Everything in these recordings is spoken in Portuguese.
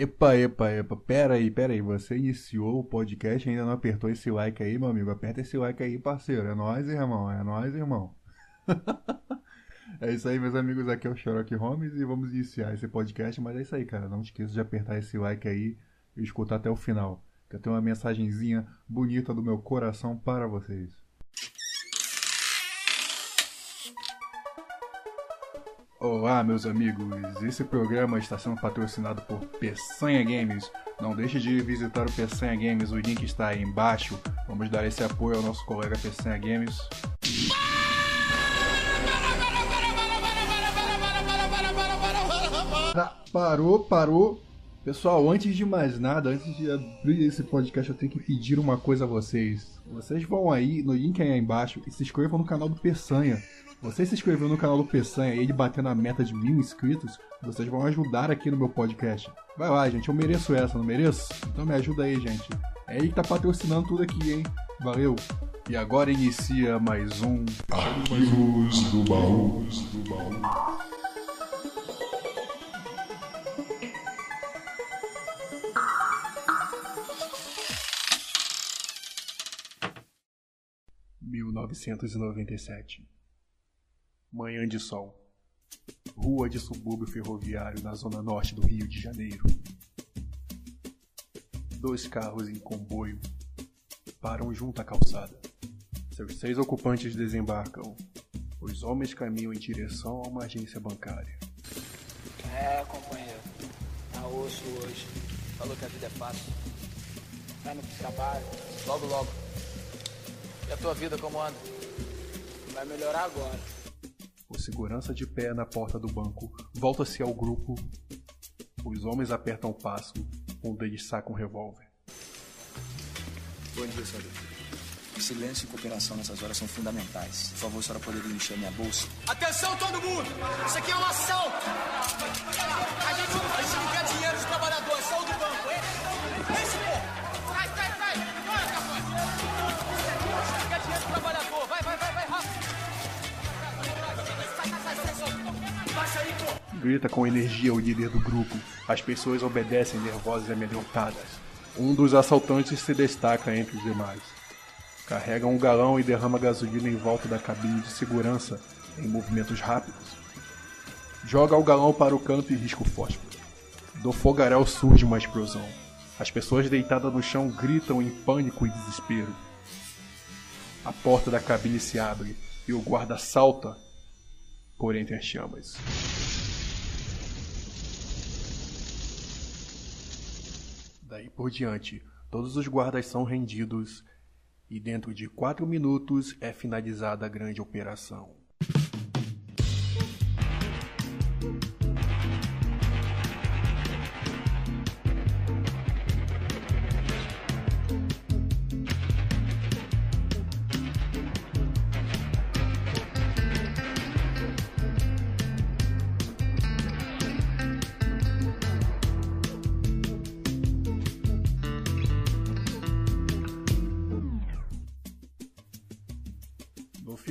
Epa, epa, epa, pera aí, pera aí, você iniciou o podcast e ainda não apertou esse like aí, meu amigo? Aperta esse like aí, parceiro, é nóis, irmão, é nóis, irmão. é isso aí, meus amigos, aqui é o Sherlock Holmes e vamos iniciar esse podcast, mas é isso aí, cara, não esqueça de apertar esse like aí e escutar até o final, que eu tenho uma mensagenzinha bonita do meu coração para vocês. Olá, meus amigos. Esse programa está sendo patrocinado por Peçanha Games. Não deixe de visitar o Peçanha Games, o link está aí embaixo. Vamos dar esse apoio ao nosso colega Peçanha Games. Parou, parou. Pessoal, antes de mais nada, antes de abrir esse podcast, eu tenho que pedir uma coisa a vocês. Vocês vão aí no link aí embaixo e se inscrevam no canal do Peçanha. Você se inscreveu no canal do Peçanha e ele batendo a meta de mil inscritos, vocês vão ajudar aqui no meu podcast. Vai lá, gente, eu mereço essa, não mereço? Então me ajuda aí, gente. É ele que tá patrocinando tudo aqui, hein? Valeu! E agora inicia mais um Arquivos do Baú. Do baú. E noventa e sete. Manhã de sol. Rua de subúrbio ferroviário na zona norte do Rio de Janeiro. Dois carros em comboio param junto à calçada. Seus seis ocupantes desembarcam. Os homens caminham em direção a uma agência bancária. É, companheiro. Tá osso hoje. Falou que a vida é fácil. Tá no trabalho. Logo, logo. E a tua vida como anda? Vai melhorar agora. Segurança de pé na porta do banco volta-se ao grupo. Os homens apertam o passo. Um deles saca um revólver. Bom dia, senhor. Silêncio e cooperação nessas horas são fundamentais. Por favor, a senhora poderia encher minha bolsa? Atenção todo mundo! Isso aqui é um assalto! A gente não precisa Grita com energia o líder do grupo. As pessoas obedecem nervosas e amedrontadas. Um dos assaltantes se destaca entre os demais. Carrega um galão e derrama gasolina em volta da cabine de segurança em movimentos rápidos. Joga o galão para o canto e risca o fósforo. Do fogaréu surge uma explosão. As pessoas deitadas no chão gritam em pânico e desespero. A porta da cabine se abre e o guarda salta por entre as chamas. Daí por diante, todos os guardas são rendidos e dentro de quatro minutos é finalizada a grande operação.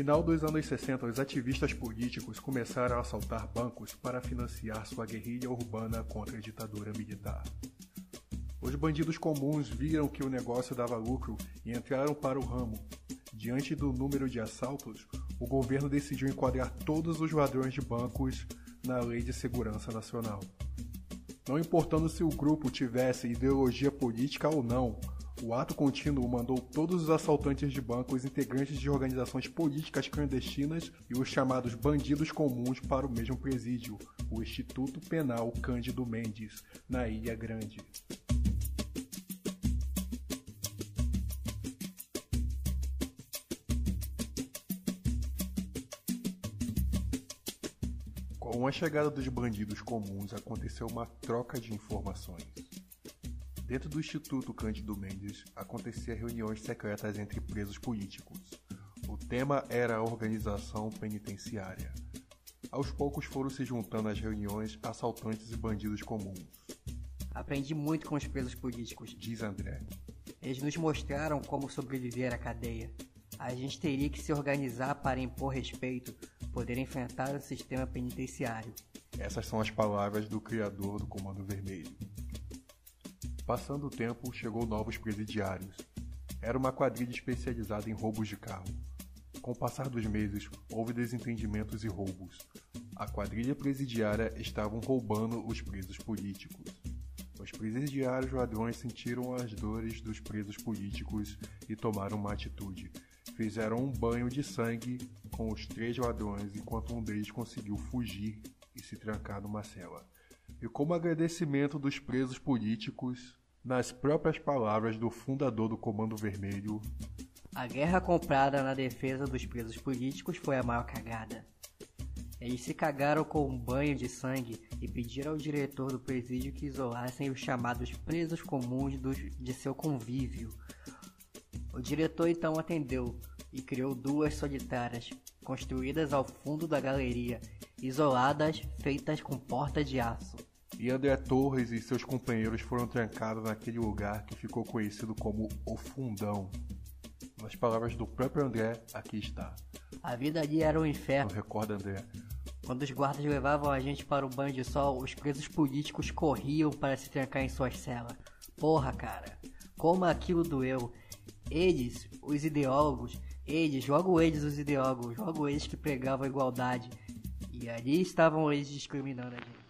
Final dos anos 60, os ativistas políticos começaram a assaltar bancos para financiar sua guerrilha urbana contra a ditadura militar. Os bandidos comuns viram que o negócio dava lucro e entraram para o ramo. Diante do número de assaltos, o governo decidiu enquadrar todos os ladrões de bancos na Lei de Segurança Nacional. Não importando se o grupo tivesse ideologia política ou não, o ato contínuo mandou todos os assaltantes de bancos, integrantes de organizações políticas clandestinas e os chamados bandidos comuns para o mesmo presídio, o Instituto Penal Cândido Mendes, na Ilha Grande. Com a chegada dos bandidos comuns, aconteceu uma troca de informações. Dentro do Instituto Cândido Mendes, acontecia reuniões secretas entre presos políticos. O tema era a organização penitenciária. Aos poucos foram se juntando às reuniões assaltantes e bandidos comuns, Aprendi muito com os presos políticos. diz André. Eles nos mostraram como sobreviver à cadeia. A gente teria que se organizar para impor respeito, poder enfrentar o sistema penitenciário. Essas são as palavras do criador do Comando Vermelho. Passando o tempo, chegou novos presidiários. Era uma quadrilha especializada em roubos de carro. Com o passar dos meses, houve desentendimentos e roubos. A quadrilha presidiária estavam roubando os presos políticos. Os presidiários ladrões sentiram as dores dos presos políticos e tomaram uma atitude. Fizeram um banho de sangue com os três ladrões enquanto um deles conseguiu fugir e se trancar numa cela. E como agradecimento dos presos políticos, nas próprias palavras do fundador do Comando Vermelho, A guerra comprada na defesa dos presos políticos foi a maior cagada. Eles se cagaram com um banho de sangue e pediram ao diretor do presídio que isolassem os chamados presos comuns de seu convívio. O diretor então atendeu e criou duas solitárias, construídas ao fundo da galeria, isoladas, feitas com porta de aço. E André Torres e seus companheiros foram trancados naquele lugar que ficou conhecido como o Fundão. Nas palavras do próprio André, aqui está. A vida ali era um inferno. recorda, André? Quando os guardas levavam a gente para o banho de sol, os presos políticos corriam para se trancar em suas celas. Porra, cara, como aquilo doeu. Eles, os ideólogos, eles, logo eles, os ideólogos, logo eles que pregavam a igualdade. E ali estavam eles discriminando a gente.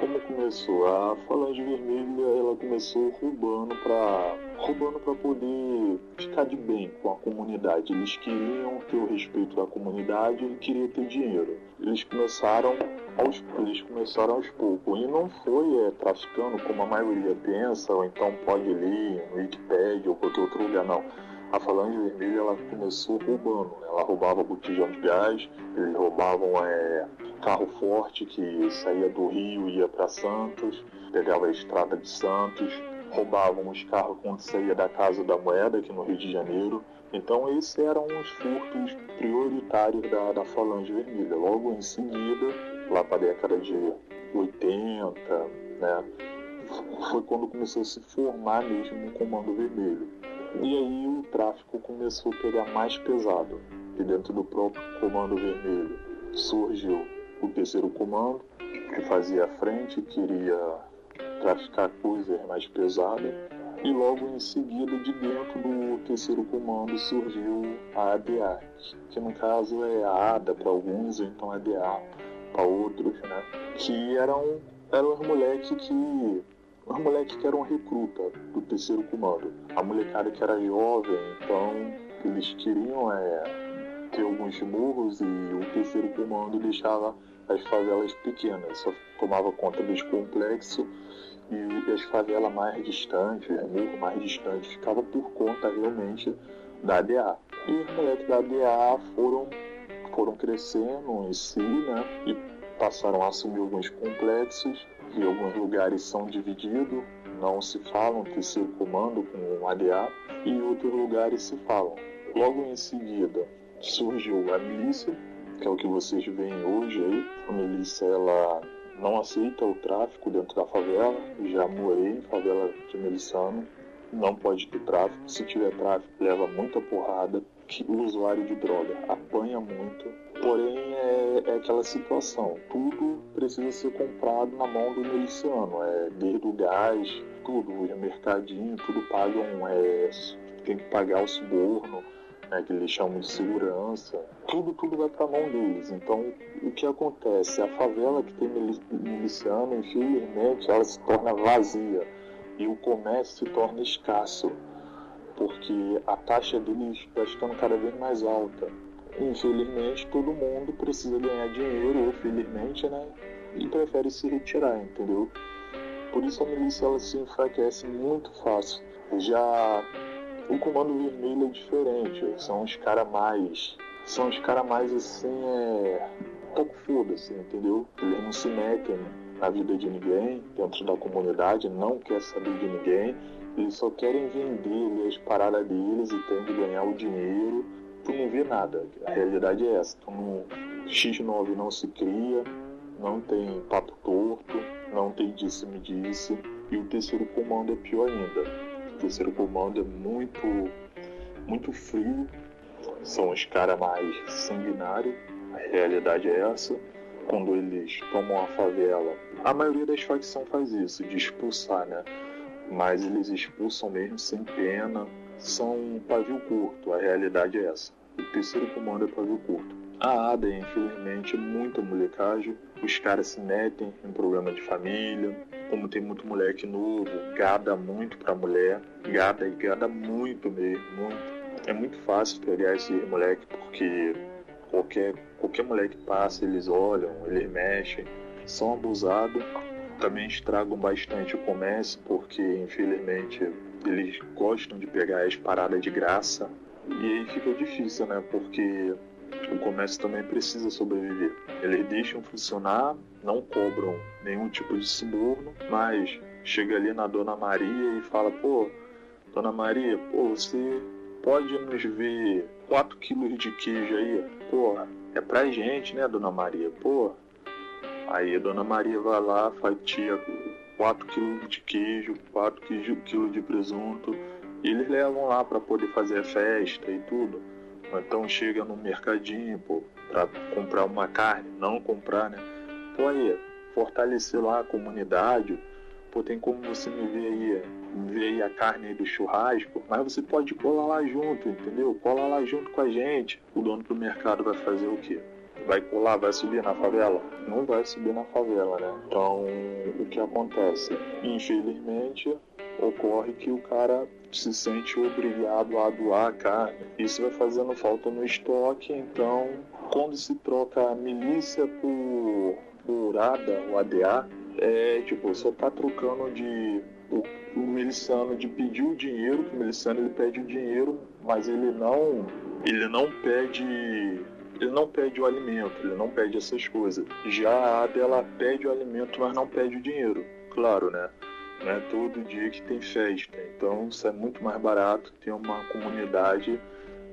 Como começou? A Falange Vermelha ela começou roubando para roubando para poder ficar de bem com a comunidade. Eles queriam ter o respeito da comunidade e queriam ter dinheiro. Eles começaram aos eles começaram aos poucos e não foi é, traficando como a maioria pensa ou então pode ler no Wikipedia ou qualquer outro lugar não. A Falange Vermelha ela começou roubando, né? ela roubava botijão de gás, eles roubavam é, carro forte que saía do Rio e ia para Santos, pegava a estrada de Santos, roubavam os carros quando saía da Casa da Moeda, aqui no Rio de Janeiro. Então esses eram os furtos prioritários da, da Falange Vermelha. Logo em seguida, lá para a década de 80, né, foi quando começou a se formar mesmo o Comando Vermelho. E aí o tráfico começou a pegar mais pesado. E dentro do próprio Comando Vermelho surgiu o terceiro comando, que fazia frente, queria traficar coisas mais pesadas. E logo em seguida, de dentro do terceiro comando, surgiu a ADA, que no caso é a ADA para alguns, ou então ADA para outros, né? Que eram, eram os moleques que. Os moleques que eram recruta do terceiro comando. A molecada que era jovem, então eles queriam é, ter alguns morros e o terceiro comando deixava as favelas pequenas, só tomava conta dos complexos e as favelas mais distantes, os morros mais distantes, ficava por conta realmente da ADA. E os moleques da ADA foram, foram crescendo em si, né? E passaram a assumir alguns complexos, em alguns lugares são divididos, não se falam terceiro comando com ADA, e em outros lugares se falam. Logo em seguida surgiu a milícia, que é o que vocês veem hoje aí. A milícia ela não aceita o tráfico dentro da favela. Já morei em favela de miliciano. Não pode ter tráfico. Se tiver tráfico, leva muita porrada. Que o usuário de droga apanha muito. Porém, é, é aquela situação. Tudo precisa ser comprado na mão do miliciano. É, desde o gás, tudo, o mercadinho, tudo pagam. É, tem que pagar o suborno né, que eles chamam de segurança, tudo, tudo vai para a mão deles. Então, o que acontece? A favela que tem mili- miliciano, infelizmente, ela se torna vazia e o comércio se torna escasso, porque a taxa deles está ficando cada vez mais alta. Infelizmente, todo mundo precisa ganhar dinheiro, ou felizmente, né? E prefere se retirar, entendeu? Por isso a milícia ela se enfraquece muito fácil. Já o comando vermelho é diferente, são os caras mais. São os caras mais assim, é. pouco foda-se, entendeu? Eles não se metem na vida de ninguém, dentro da comunidade, não quer saber de ninguém, eles só querem vender as paradas deles e tem de ganhar o dinheiro. Tu não vê nada, a realidade é essa. Tu não, X9 não se cria, não tem papo torto, não tem disse-me-disse, e o terceiro comando é pior ainda. O terceiro comando é muito, muito frio, são os caras mais sanguinários, a realidade é essa. Quando eles tomam a favela, a maioria das facções faz isso, de expulsar, né? Mas eles expulsam mesmo sem pena, são pavio curto, a realidade é essa. O terceiro comando é pavio curto. A ADA, infelizmente, muita molecagem. Os caras se metem em problema de família. Como tem muito moleque novo, gada muito pra mulher. Gada e gada muito mesmo, muito. É muito fácil pegar esse moleque porque qualquer, qualquer moleque passa, eles olham, eles mexem. São abusados. Também estragam bastante o comércio porque, infelizmente, eles gostam de pegar as paradas de graça. E aí fica difícil, né? Porque o comércio também precisa sobreviver. Eles deixam funcionar, não cobram nenhum tipo de suborno, mas chega ali na Dona Maria e fala: pô, Dona Maria, pô, você pode nos ver 4 quilos de queijo aí? Pô, é pra gente, né, Dona Maria? Pô. Aí a Dona Maria vai lá, fatia 4 quilos de queijo, 4 quilos de presunto, e eles levam lá para poder fazer a festa e tudo. Então chega no mercadinho, pô, pra comprar uma carne, não comprar, né? Pô, aí, fortalecer lá a comunidade. Pô, tem como você me ver aí, me ver aí a carne aí do churrasco, mas você pode colar lá junto, entendeu? Cola lá junto com a gente. O dono do mercado vai fazer o quê? Vai colar, vai subir na favela? Não vai subir na favela, né? Então, o que acontece? Infelizmente, ocorre que o cara se sente obrigado a doar a carne. Isso vai fazendo falta no estoque, então quando se troca a milícia por, por ADA, o ADA, é tipo, só tá trocando de o, o miliciano de pedir o dinheiro, que o miliciano ele pede o dinheiro, mas ele não ele não pede ele não pede o alimento, ele não pede essas coisas. Já a ADA ela pede o alimento, mas não pede o dinheiro. Claro, né? Não é todo dia que tem festa. Então isso é muito mais barato ter uma comunidade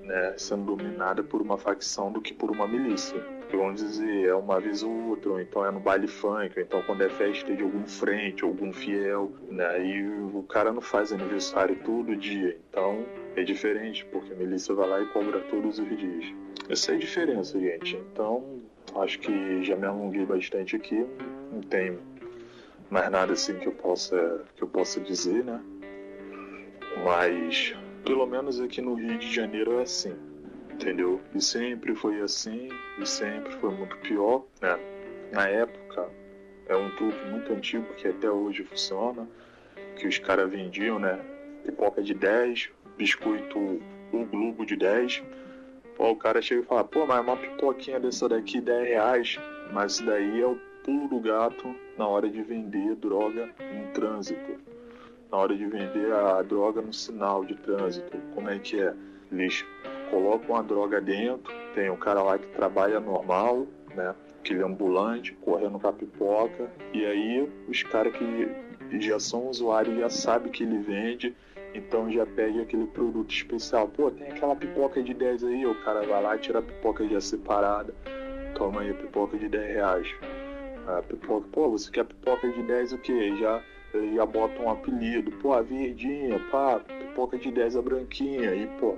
né, sendo dominada por uma facção do que por uma milícia. Vamos dizer, é uma vez ou outra, ou então é no baile funk, ou então quando é festa de algum frente, algum fiel, né? E o cara não faz aniversário todo dia, então é diferente, porque a milícia vai lá e cobra todos os dias. Essa é a diferença, gente. Então, acho que já me alonguei bastante aqui, não tem mais nada assim que eu possa que eu possa dizer, né? Mas pelo menos aqui no Rio de Janeiro é assim, entendeu? E sempre foi assim, e sempre foi muito pior, né? Na época é um truque muito antigo que até hoje funciona, que os caras vendiam, né? Pipoca de 10, biscoito um globo de 10. Pô, o cara chega e fala, pô, mas uma pipoquinha dessa daqui 10 reais, mas isso daí é o pulo do gato na hora de vender droga em trânsito. Na hora de vender a droga no sinal de trânsito. Como é que é? Eles colocam a droga dentro, tem um cara lá que trabalha normal, né? Aquele ambulante, correndo com a pipoca. E aí os caras que já são usuários já sabem que ele vende, então já pede aquele produto especial. Pô, tem aquela pipoca de 10 aí, o cara vai lá tira a pipoca já separada. Toma aí a pipoca de 10 reais. A pipoca, pô, você quer pipoca de 10 o quê? Já, já bota um apelido, pô, a verdinha, pá, pipoca de 10 a branquinha, e pô,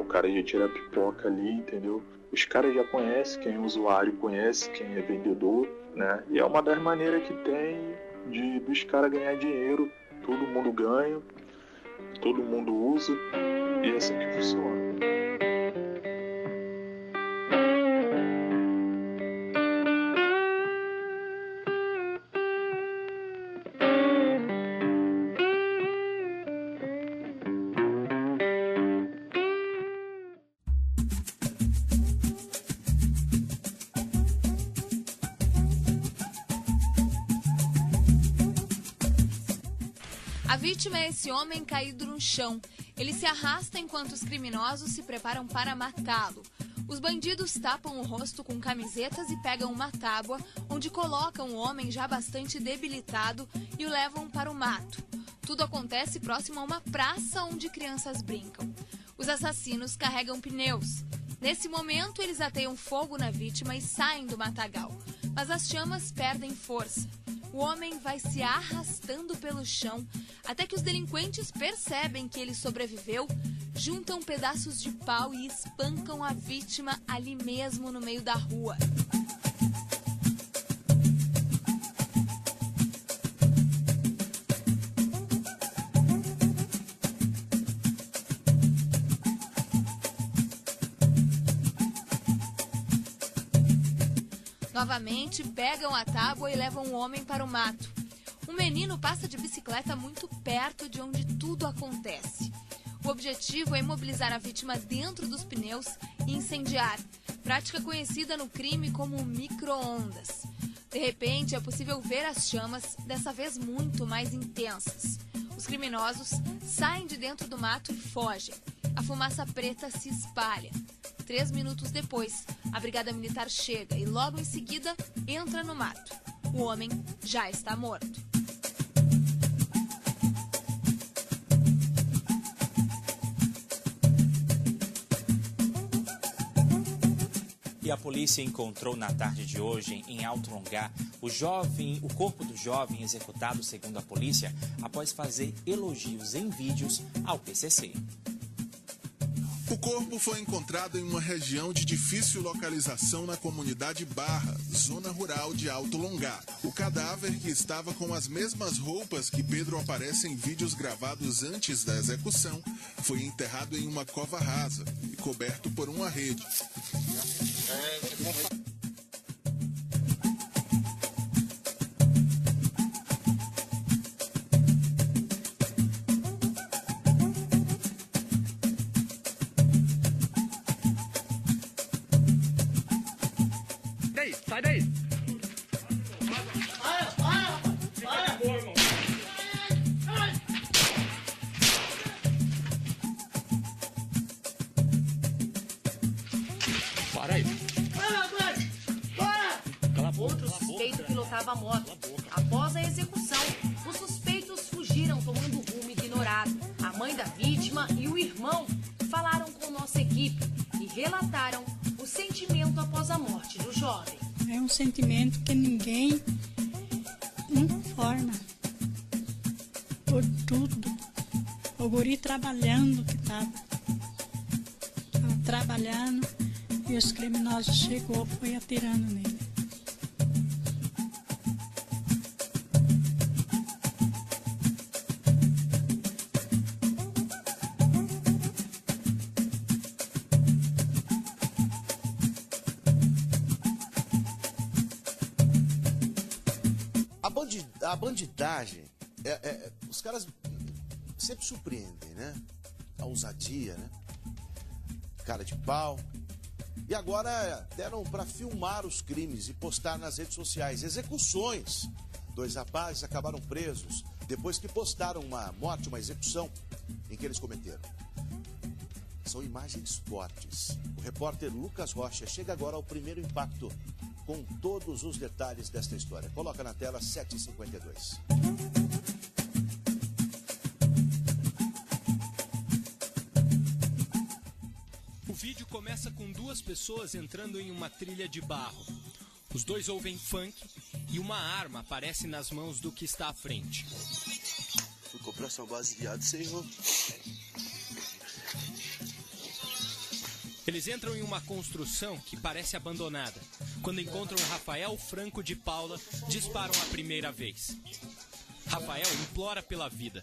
o cara já tira a pipoca ali, entendeu? Os caras já conhecem, quem é usuário conhece, quem é vendedor, né? E é uma das maneiras que tem de dos caras ganhar dinheiro, todo mundo ganha, todo mundo usa, e é assim que funciona. Vítima é esse homem caído no chão. Ele se arrasta enquanto os criminosos se preparam para matá-lo. Os bandidos tapam o rosto com camisetas e pegam uma tábua, onde colocam o homem já bastante debilitado e o levam para o mato. Tudo acontece próximo a uma praça onde crianças brincam. Os assassinos carregam pneus. Nesse momento, eles ateiam fogo na vítima e saem do matagal. Mas as chamas perdem força. O homem vai se arrastando pelo chão até que os delinquentes percebem que ele sobreviveu, juntam pedaços de pau e espancam a vítima ali mesmo no meio da rua. Novamente, pegam a tábua e levam o homem para o mato. Um menino passa de bicicleta muito perto de onde tudo acontece. O objetivo é imobilizar a vítima dentro dos pneus e incendiar, prática conhecida no crime como micro-ondas. De repente, é possível ver as chamas, dessa vez muito mais intensas. Os criminosos saem de dentro do mato e fogem. A fumaça preta se espalha. Três minutos depois, a Brigada Militar chega e logo em seguida entra no mato. O homem já está morto. E a polícia encontrou na tarde de hoje, em Alto Longá, o jovem, o corpo do jovem executado, segundo a polícia, após fazer elogios em vídeos ao PCC. O corpo foi encontrado em uma região de difícil localização na comunidade Barra, zona rural de Alto Longá. O cadáver, que estava com as mesmas roupas que Pedro aparece em vídeos gravados antes da execução, foi enterrado em uma cova rasa e coberto por uma rede. Caras sempre surpreendem, né? A ousadia, né? Cara de pau. E agora deram para filmar os crimes e postar nas redes sociais execuções. Dois rapazes acabaram presos depois que postaram uma morte, uma execução em que eles cometeram. São imagens fortes. O repórter Lucas Rocha chega agora ao primeiro impacto com todos os detalhes desta história. Coloca na tela 752. Vídeo começa com duas pessoas entrando em uma trilha de barro. Os dois ouvem funk e uma arma aparece nas mãos do que está à frente. Fui comprar essa base sem roupa. Eles entram em uma construção que parece abandonada. Quando encontram Rafael Franco de Paula, disparam a primeira vez. Rafael implora pela vida.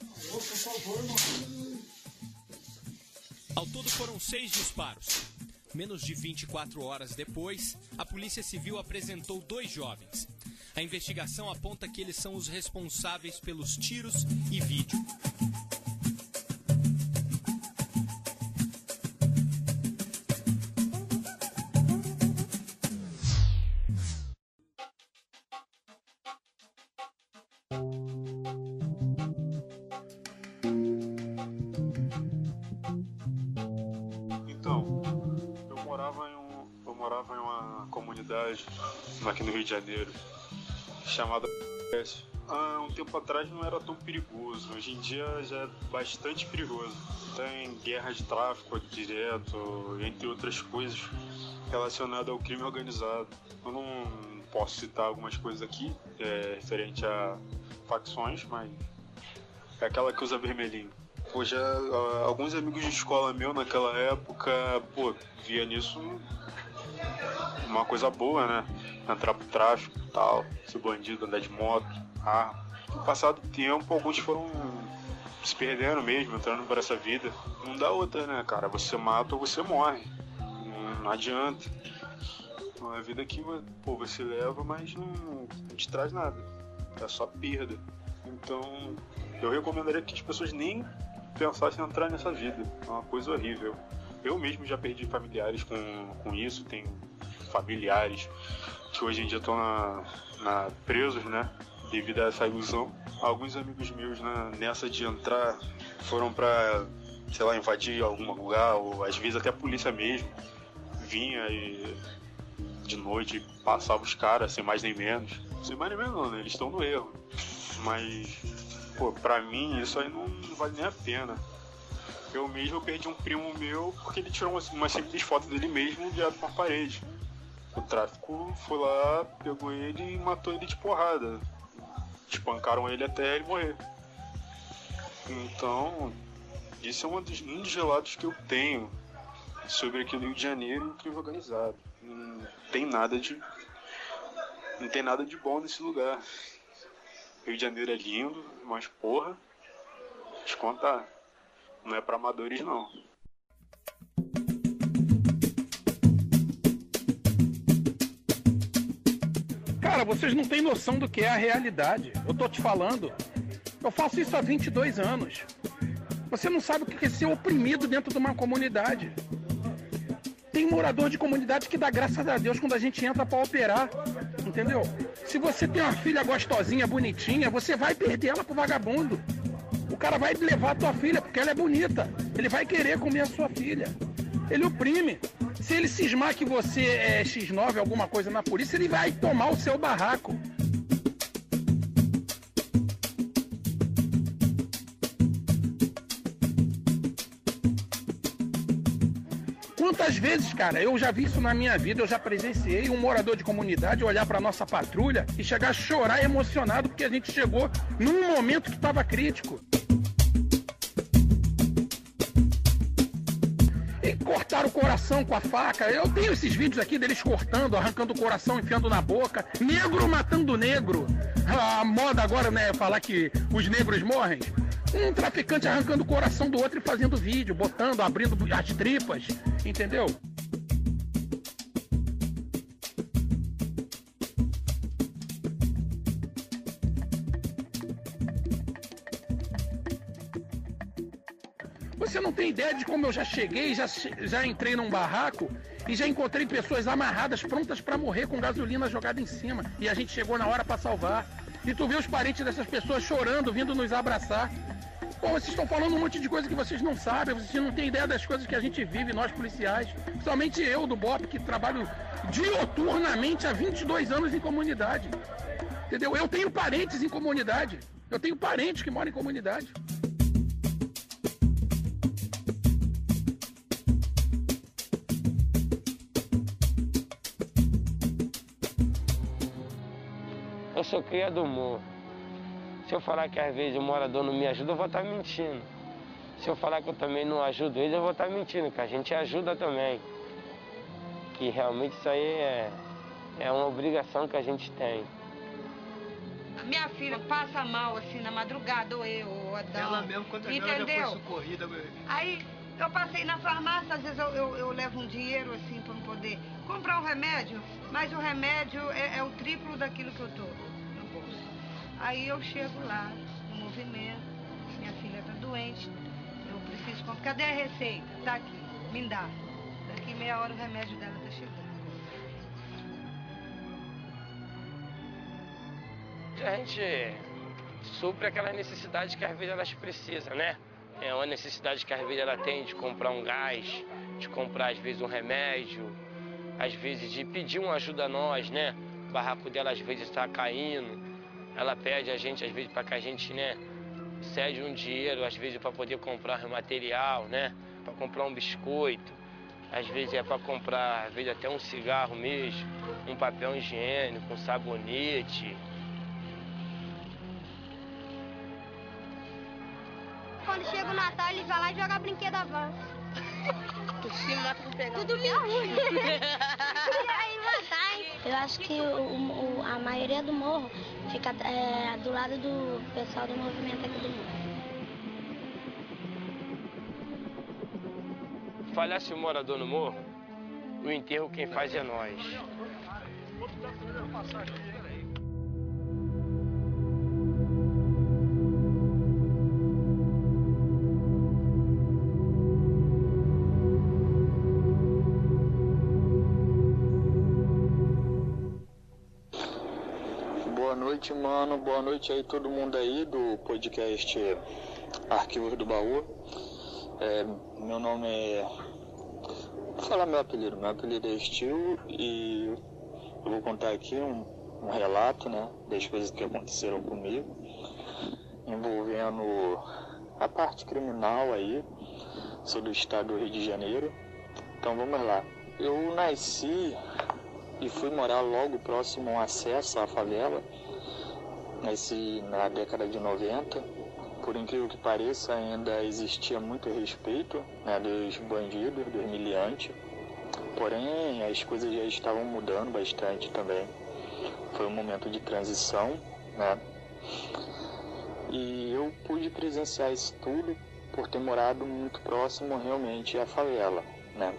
Ao todo foram seis disparos. Menos de 24 horas depois, a Polícia Civil apresentou dois jovens. A investigação aponta que eles são os responsáveis pelos tiros e vídeo. Chamada Há um tempo atrás não era tão perigoso, hoje em dia já é bastante perigoso. Tem guerra de tráfico direto, entre outras coisas relacionadas ao crime organizado. Eu não posso citar algumas coisas aqui, é, referente a facções, mas é aquela que usa vermelhinho. Pô, já ah, alguns amigos de escola meu naquela época, pô, via nisso uma coisa boa, né? Entrar pro tráfico e tal, ser bandido, andar de moto, arma. Passado o tempo, alguns foram se perdendo mesmo, entrando por essa vida. Não dá outra, né, cara? Você mata ou você morre. Não, não adianta. Uma vida que pô, você leva, mas não, não te traz nada. É só perda. Então, eu recomendaria que as pessoas nem pensassem em entrar nessa vida. É uma coisa horrível. Eu mesmo já perdi familiares com, com isso, tenho familiares que hoje em dia estão na, na, presos, né? Devido a essa ilusão. Alguns amigos meus nessa de entrar foram para, sei lá, invadir algum lugar, ou às vezes até a polícia mesmo vinha e de noite passava os caras, sem mais nem menos. Sem mais nem menos não, né? Eles estão no erro. Mas, pô, pra mim isso aí não vale nem a pena. Eu mesmo perdi um primo meu porque ele tirou uma, uma simples foto dele mesmo direto pra parede. O tráfico foi lá, pegou ele e matou ele de porrada. Espancaram ele até ele morrer. Então, isso é um dos, um dos relatos que eu tenho sobre aquele Rio de Janeiro e o crime organizado. Não tem nada de. Não tem nada de bom nesse lugar. Rio de Janeiro é lindo, mas porra, te contar, não é para amadores não. Cara, vocês não têm noção do que é a realidade. Eu tô te falando. Eu faço isso há 22 anos. Você não sabe o que é ser oprimido dentro de uma comunidade. Tem morador de comunidade que dá graças a Deus quando a gente entra para operar. Entendeu? Se você tem uma filha gostosinha, bonitinha, você vai perder ela pro vagabundo. O cara vai levar a tua filha porque ela é bonita. Ele vai querer comer a sua filha. Ele oprime. Se ele cismar que você é X9, alguma coisa na polícia, ele vai tomar o seu barraco. Quantas vezes, cara, eu já vi isso na minha vida, eu já presenciei um morador de comunidade olhar para nossa patrulha e chegar a chorar emocionado porque a gente chegou num momento que estava crítico. O coração com a faca. Eu tenho esses vídeos aqui deles cortando, arrancando o coração, enfiando na boca. Negro matando negro. A moda agora, né, falar que os negros morrem um traficante arrancando o coração do outro e fazendo vídeo, botando, abrindo as tripas, entendeu? Ideia de como eu já cheguei, já, já entrei num barraco e já encontrei pessoas amarradas, prontas para morrer com gasolina jogada em cima. E a gente chegou na hora para salvar. E tu vê os parentes dessas pessoas chorando, vindo nos abraçar. Pô, vocês estão falando um monte de coisa que vocês não sabem, vocês não têm ideia das coisas que a gente vive, nós policiais. Somente eu, do BOP, que trabalho dioturnamente há 22 anos em comunidade. Entendeu? Eu tenho parentes em comunidade. Eu tenho parentes que moram em comunidade. Sou cria do morro. Se eu falar que às vezes o morador não me ajuda, eu vou estar mentindo. Se eu falar que eu também não ajudo ele, eu vou estar mentindo, que a gente ajuda também. Que realmente isso aí é, é uma obrigação que a gente tem. Minha filha passa mal assim na madrugada, ou eu, ou Adão. Ela mesmo, quando Entendeu? ela já foi socorrida. Aí eu passei na farmácia, às vezes eu, eu, eu levo um dinheiro assim para poder comprar um remédio, mas o remédio é, é o triplo daquilo que eu tô. Aí eu chego lá, no movimento, minha filha está doente, eu preciso comprar. Cadê a receita? Tá aqui, me dá. Daqui meia hora o remédio dela está chegando. A gente supre aquela necessidade que às vezes elas precisam, né? É uma necessidade que às vezes ela tem de comprar um gás, de comprar às vezes um remédio, às vezes de pedir uma ajuda a nós, né? O barraco dela às vezes está caindo. Ela pede a gente, às vezes, para que a gente, né, cede um dinheiro, às vezes, para poder comprar material, né? Para comprar um biscoito. Às vezes é para comprar, às vezes, até um cigarro mesmo, um papel higiênico, um sabonete. Quando chego na matar, ele vai lá e joga brinquedo avanço. Se mata pegar Tudo mentira. Aí matar, hein? Eu acho que o- o- a maioria do morro fica é, do lado do pessoal do movimento aqui do morro. Falhasse o morador no morro, o enterro quem faz é nós. Noite, mano. Boa noite aí todo mundo aí do podcast Arquivos do Baú. É, meu nome é. Vou falar meu apelido. Meu apelido é Steel e eu vou contar aqui um, um relato, né, das coisas que aconteceram comigo, envolvendo a parte criminal aí. Sou do estado do Rio de Janeiro. Então vamos lá. Eu nasci e fui morar logo próximo ao acesso à favela. Nasci na década de 90. Por incrível que pareça, ainda existia muito respeito né, dos bandidos, dos miliantes. Porém, as coisas já estavam mudando bastante também. Foi um momento de transição, né? E eu pude presenciar isso tudo por ter morado muito próximo realmente à favela, né?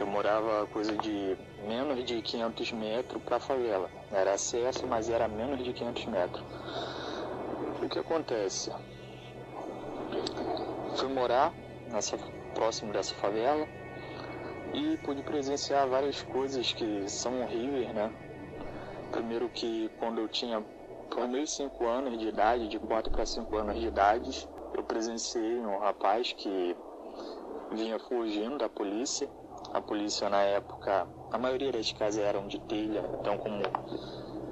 Eu morava coisa de menos de 500 metros para a favela. Era acesso, mas era menos de 500 metros. O que acontece? Fui morar nessa, próximo dessa favela e pude presenciar várias coisas que são horríveis, né? Primeiro que quando eu tinha por meus 5 anos de idade, de 4 para 5 anos de idade, eu presenciei um rapaz que vinha fugindo da polícia. A polícia na época, a maioria das casas eram de telha, então como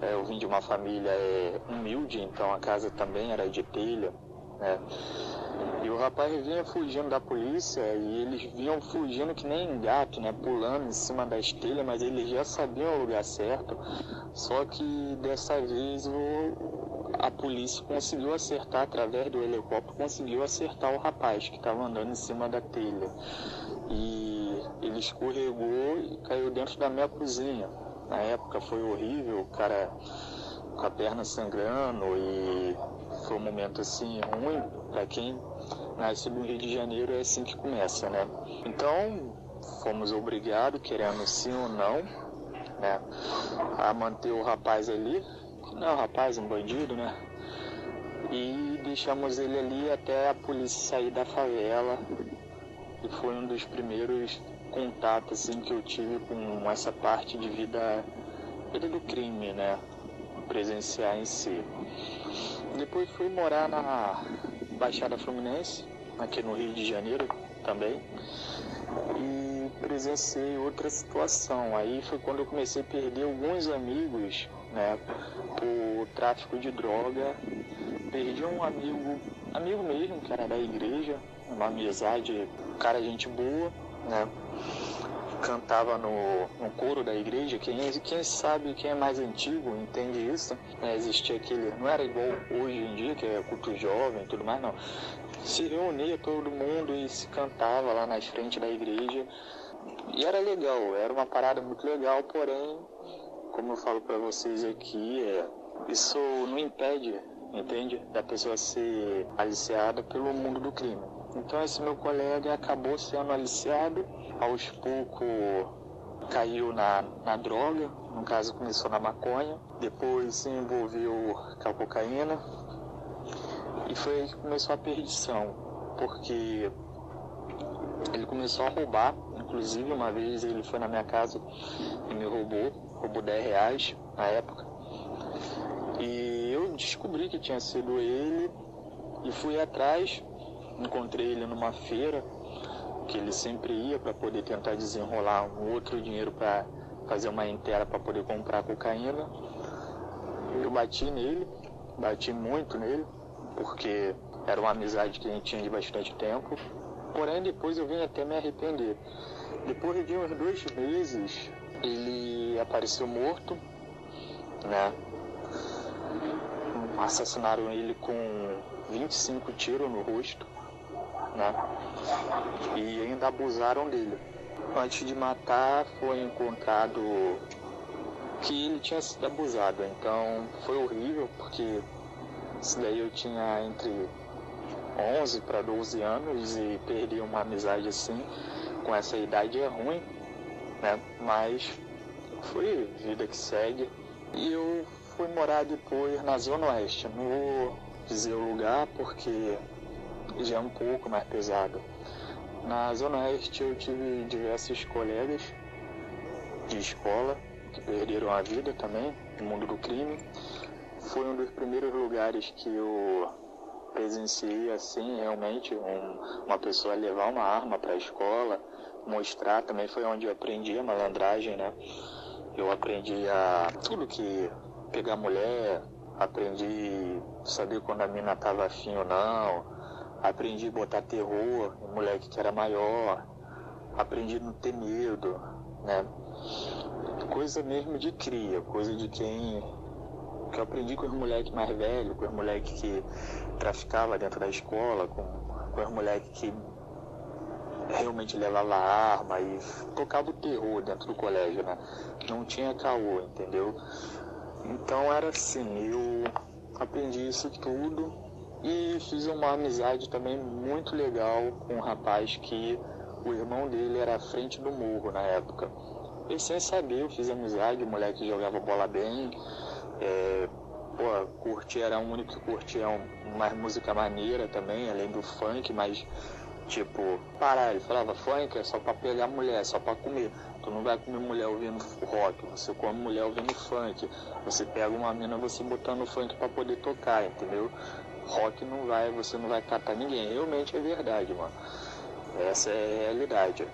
é, eu vim de uma família é, humilde, então a casa também era de telha, né? E o rapaz vinha fugindo da polícia e eles vinham fugindo que nem gato, né? Pulando em cima das telhas, mas eles já sabiam o lugar certo. Só que dessa vez o, a polícia conseguiu acertar através do helicóptero, conseguiu acertar o rapaz que estava andando em cima da telha. E ele escorregou e caiu dentro da minha cozinha. Na época foi horrível, o cara com a perna sangrando e foi um momento assim ruim para quem nasce no Rio de Janeiro é assim que começa, né? Então fomos obrigados, querendo sim ou não, né, a manter o rapaz ali, não é um rapaz, um bandido, né? E deixamos ele ali até a polícia sair da favela. E foi um dos primeiros contatos assim que eu tive com essa parte de vida, vida do crime, né? Presenciar em si. Depois fui morar na Baixada Fluminense, aqui no Rio de Janeiro também. E presenciei outra situação. Aí foi quando eu comecei a perder alguns amigos, né, por tráfico de droga. Perdi um amigo, amigo mesmo, que era da igreja, uma amizade, cara gente boa, né? Cantava no, no coro da igreja, quem, quem sabe, quem é mais antigo entende isso. Né? Existia aquele, não era igual hoje em dia, que é culto jovem e tudo mais, não. Se reunia todo mundo e se cantava lá nas frente da igreja. E era legal, era uma parada muito legal, porém, como eu falo para vocês aqui, é, isso não impede, entende, da pessoa ser aliciada pelo mundo do crime. Então esse meu colega acabou sendo aliciado, aos poucos caiu na, na droga, no caso começou na maconha, depois se envolveu com a cocaína. E foi aí que começou a perdição, porque ele começou a roubar, inclusive uma vez ele foi na minha casa e me roubou, roubou 10 reais na época. E eu descobri que tinha sido ele. E fui atrás, encontrei ele numa feira que ele sempre ia para poder tentar desenrolar um outro dinheiro para fazer uma inteira para poder comprar cocaína. Eu bati nele, bati muito nele, porque era uma amizade que a gente tinha de bastante tempo. Porém, depois eu vim até me arrepender. Depois de uns dois meses, ele apareceu morto, né? Assassinaram ele com 25 tiros no rosto. Né? E ainda abusaram dele. Antes de matar, foi encontrado que ele tinha sido abusado. Então foi horrível, porque isso daí eu tinha entre 11 para 12 anos e perdi uma amizade assim. Com essa idade é ruim, né? Mas foi vida que segue. E eu fui morar depois na Zona Oeste. Não vou dizer o lugar porque já é um pouco mais pesado. Na Zona Oeste eu tive diversos colegas de escola que perderam a vida também no mundo do crime. Foi um dos primeiros lugares que eu presenciei assim realmente um, uma pessoa levar uma arma para a escola, mostrar também foi onde eu aprendi a malandragem, né? Eu aprendi a tudo que pegar mulher, aprendi saber quando a mina tava afim ou não, aprendi a botar terror em moleque que era maior, aprendi a não ter medo, né? Coisa mesmo de cria, coisa de quem que eu aprendi com os moleques mais velhos, com os moleques que traficava dentro da escola, com, com os moleques que realmente levava arma e tocava o terror dentro do colégio, né? Não tinha caô, entendeu? Então era assim, eu aprendi isso tudo e fiz uma amizade também muito legal com um rapaz que o irmão dele era à frente do morro na época. E sem saber, eu fiz amizade, o moleque jogava bola bem, é, pô, curtia, era o único que curtia uma música maneira também, além do funk, mas tipo, parar, ele falava funk é só pra pegar mulher, só pra comer. Tu não vai comer mulher ouvindo rock, você come mulher ouvindo funk. Você pega uma mina você botando funk para poder tocar, entendeu? Rock não vai, você não vai catar ninguém. Realmente é verdade, mano. Essa é a realidade.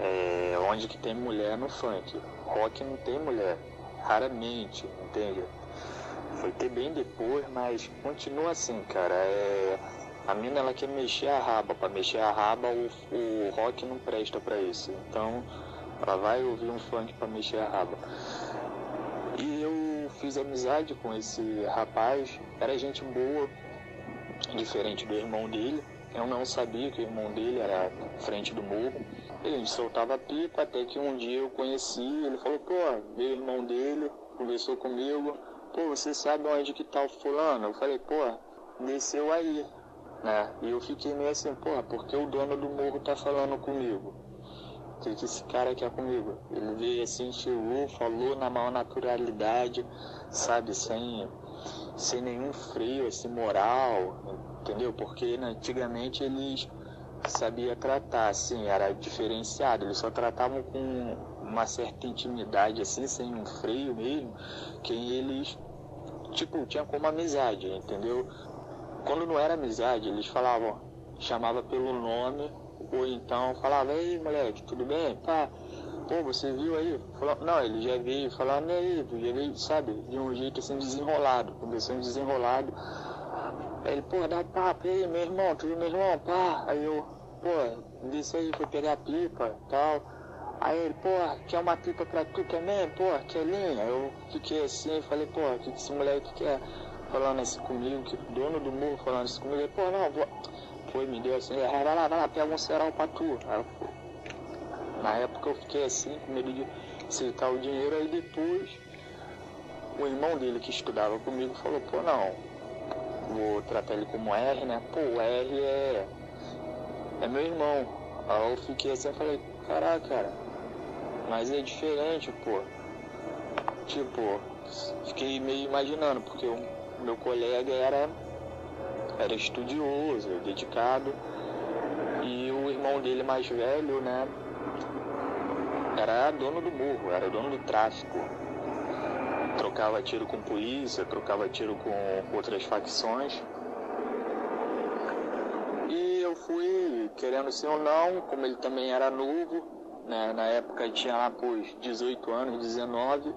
É, onde que tem mulher no funk. Rock não tem mulher. Raramente, entende? Foi ter bem depois, mas continua assim, cara. É, a mina ela quer mexer a raba. Para mexer a raba, o, o rock não presta para isso. Então, ela vai ouvir um funk para mexer a raba. E eu fiz amizade com esse rapaz, era gente boa, diferente do irmão dele. Eu não sabia que o irmão dele era frente do morro. Ele soltava pipa até que um dia eu conheci, ele falou, pô, meu irmão dele, conversou comigo, pô, você sabe onde que tá o fulano? Eu falei, pô, desceu aí, né? E eu fiquei meio assim, pô, porque o dono do morro tá falando comigo? O que, que esse cara quer comigo? Ele veio assim, chegou, falou na maior naturalidade, sabe, sem, sem nenhum freio, assim, moral, entendeu? Porque né, antigamente eles sabia tratar, assim, era diferenciado, eles só tratavam com uma certa intimidade, assim, sem um freio mesmo, quem eles, tipo, tinha como amizade, entendeu? Quando não era amizade, eles falavam, chamava pelo nome, ou então falava, ei moleque, tudo bem? Pá, pô, você viu aí? Falou, não, ele já veio falando aí, já veio, sabe, de um jeito assim desenrolado, conversando desenrolado. Aí ele, pô, dá papo aí, meu irmão, tudo meu irmão, pá. Aí eu, pô, disse aí, foi pegar pipa e tal. Aí ele, pô, quer uma pipa pra tu também? Pô, quer linha? Eu fiquei assim, falei, pô, o que esse moleque quer? Falando assim comigo, que dono do morro falando assim comigo, ele, pô, não, vou foi, me deu assim, vai lá, vai lá, pega um cerol pra tu. Aí, na época eu fiquei assim, com medo de aceitar o dinheiro, aí depois o irmão dele que estudava comigo falou, pô não, vou tratar ele como R, né? Pô, o R é. é meu irmão. Aí eu fiquei assim, falei, caraca, cara, mas é diferente, pô. Tipo, fiquei meio imaginando, porque o meu colega era era estudioso, dedicado. E o irmão dele mais velho, né, era dono do morro, era dono do tráfico. Trocava tiro com polícia, trocava tiro com outras facções. E eu fui querendo ser ou não, como ele também era novo, né, na época tinha lá por 18 anos, 19,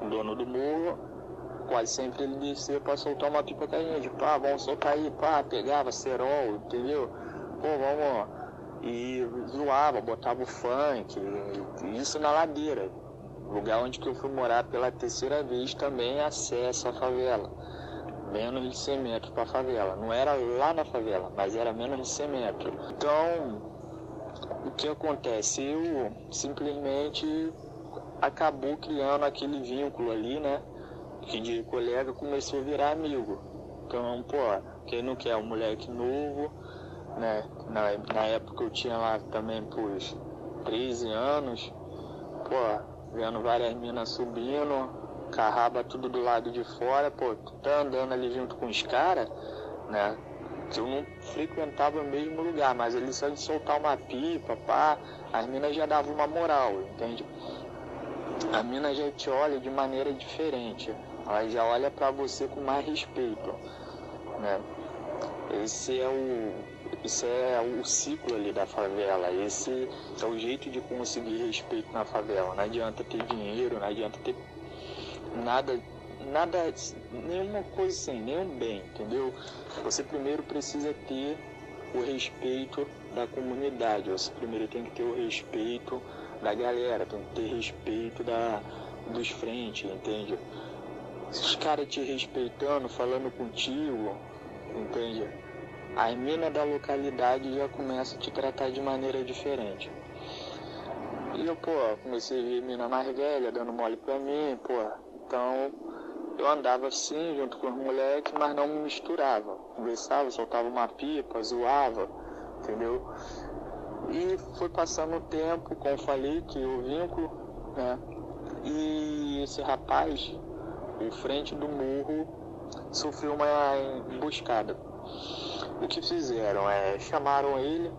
o dono do morro, quase sempre ele descia pra soltar uma pipa com a gente. Pá, vamos soltar aí, pá, pegava cerol, entendeu? Pô, vamos. E zoava, botava o funk, isso na ladeira. Lugar onde que eu fui morar pela terceira vez também acesso à favela. menos de 100 metros para a favela. Não era lá na favela, mas era menos de 100 metros. Então, o que acontece? Eu simplesmente acabou criando aquele vínculo ali, né? Que de colega começou a virar amigo. Então, pô, quem não quer um moleque novo, né? Na, na época eu tinha lá também por 13 anos, pô, vendo várias minas subindo, carraba tudo do lado de fora, pô, tá andando ali junto com os caras, né? Eu não frequentava o mesmo lugar, mas ele só de soltar uma pipa, pá, as minas já davam uma moral, entende? A mina já te olha de maneira diferente, ela já olha para você com mais respeito, né? Esse é o isso é o ciclo ali da favela, esse é o jeito de conseguir respeito na favela. Não adianta ter dinheiro, não adianta ter nada, nada, nenhuma coisa assim, nenhum bem, entendeu? Você primeiro precisa ter o respeito da comunidade, você primeiro tem que ter o respeito da galera, tem que ter respeito da, dos frentes, entende? Os caras te respeitando, falando contigo, entende? As minas da localidade já começam a te tratar de maneira diferente. E eu, pô, comecei a ver mina mais velha dando mole pra mim, pô. Então eu andava assim junto com os moleques, mas não me misturava. Conversava, soltava uma pipa, zoava, entendeu? E foi passando o tempo, como falei, que o vínculo, né? E esse rapaz, em frente do morro, sofreu uma emboscada. O que fizeram é chamaram ele,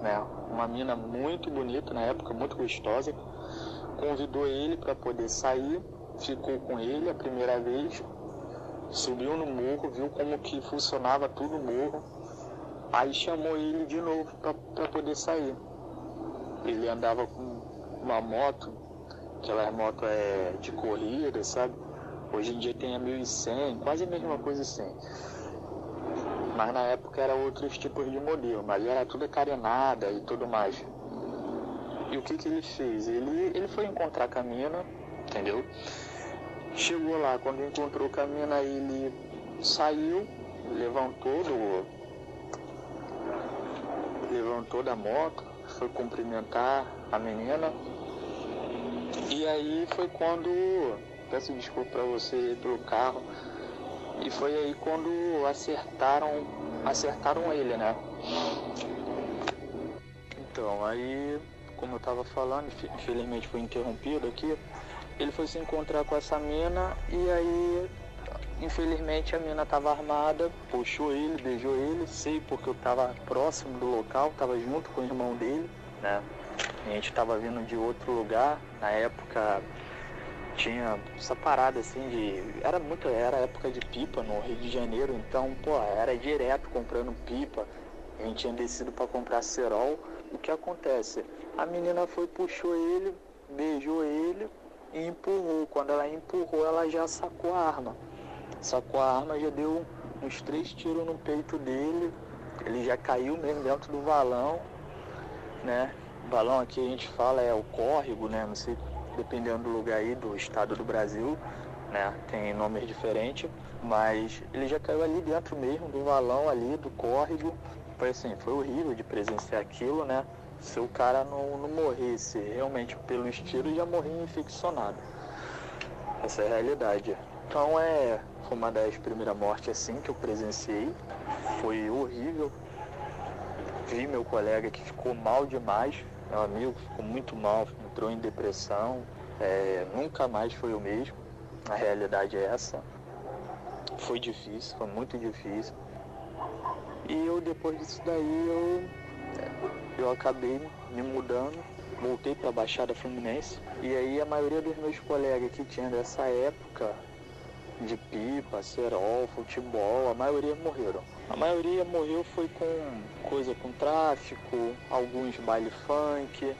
né? Uma mina muito bonita na época, muito gostosa, convidou ele para poder sair, ficou com ele a primeira vez, subiu no morro, viu como que funcionava tudo no morro, aí chamou ele de novo para poder sair. Ele andava com uma moto, aquela moto é de corrida, sabe? Hoje em dia tem a 1100, quase a mesma coisa assim. Mas na época era outros tipos de modelo, mas era tudo carenada e tudo mais. E o que que ele fez? Ele, ele foi encontrar a mina, entendeu? Chegou lá, quando encontrou a mina, ele saiu, levantou do, levantou da moto, foi cumprimentar a menina. E aí foi quando, peço desculpa para você pelo carro, e foi aí quando acertaram, acertaram ele, né? Então, aí, como eu tava falando, infelizmente foi interrompido aqui, ele foi se encontrar com essa mina e aí, infelizmente a mina tava armada, puxou ele, beijou ele, sei porque eu tava próximo do local, tava junto com o irmão dele, né? A gente tava vindo de outro lugar, na época tinha essa parada assim de. Era muito. Era época de pipa no Rio de Janeiro, então, pô, era direto comprando pipa. A gente tinha descido para comprar cerol. O que acontece? A menina foi, puxou ele, beijou ele e empurrou. Quando ela empurrou, ela já sacou a arma. Sacou a arma, já deu uns três tiros no peito dele. Ele já caiu mesmo dentro do valão, né? O valão aqui a gente fala é o córrego, né? Não sei dependendo do lugar aí, do estado do Brasil, né? Tem nomes diferentes, mas ele já caiu ali dentro mesmo do valão ali, do córrego. Foi assim, foi horrível de presenciar aquilo, né? Se o cara não, não morresse realmente pelos tiros, já morria infeccionado. Essa é a realidade. Então é uma das primeiras mortes assim que eu presenciei. Foi horrível. Vi meu colega que ficou mal demais, meu amigo ficou muito mal, entrou em depressão, é, nunca mais foi o mesmo. A realidade é essa. Foi difícil, foi muito difícil. E eu depois disso daí eu, eu acabei me mudando, voltei para a Baixada Fluminense. E aí a maioria dos meus colegas que tinha dessa época de pipa, cerol, futebol, a maioria morreram. A maioria morreu foi com coisa com tráfico, alguns baile funk,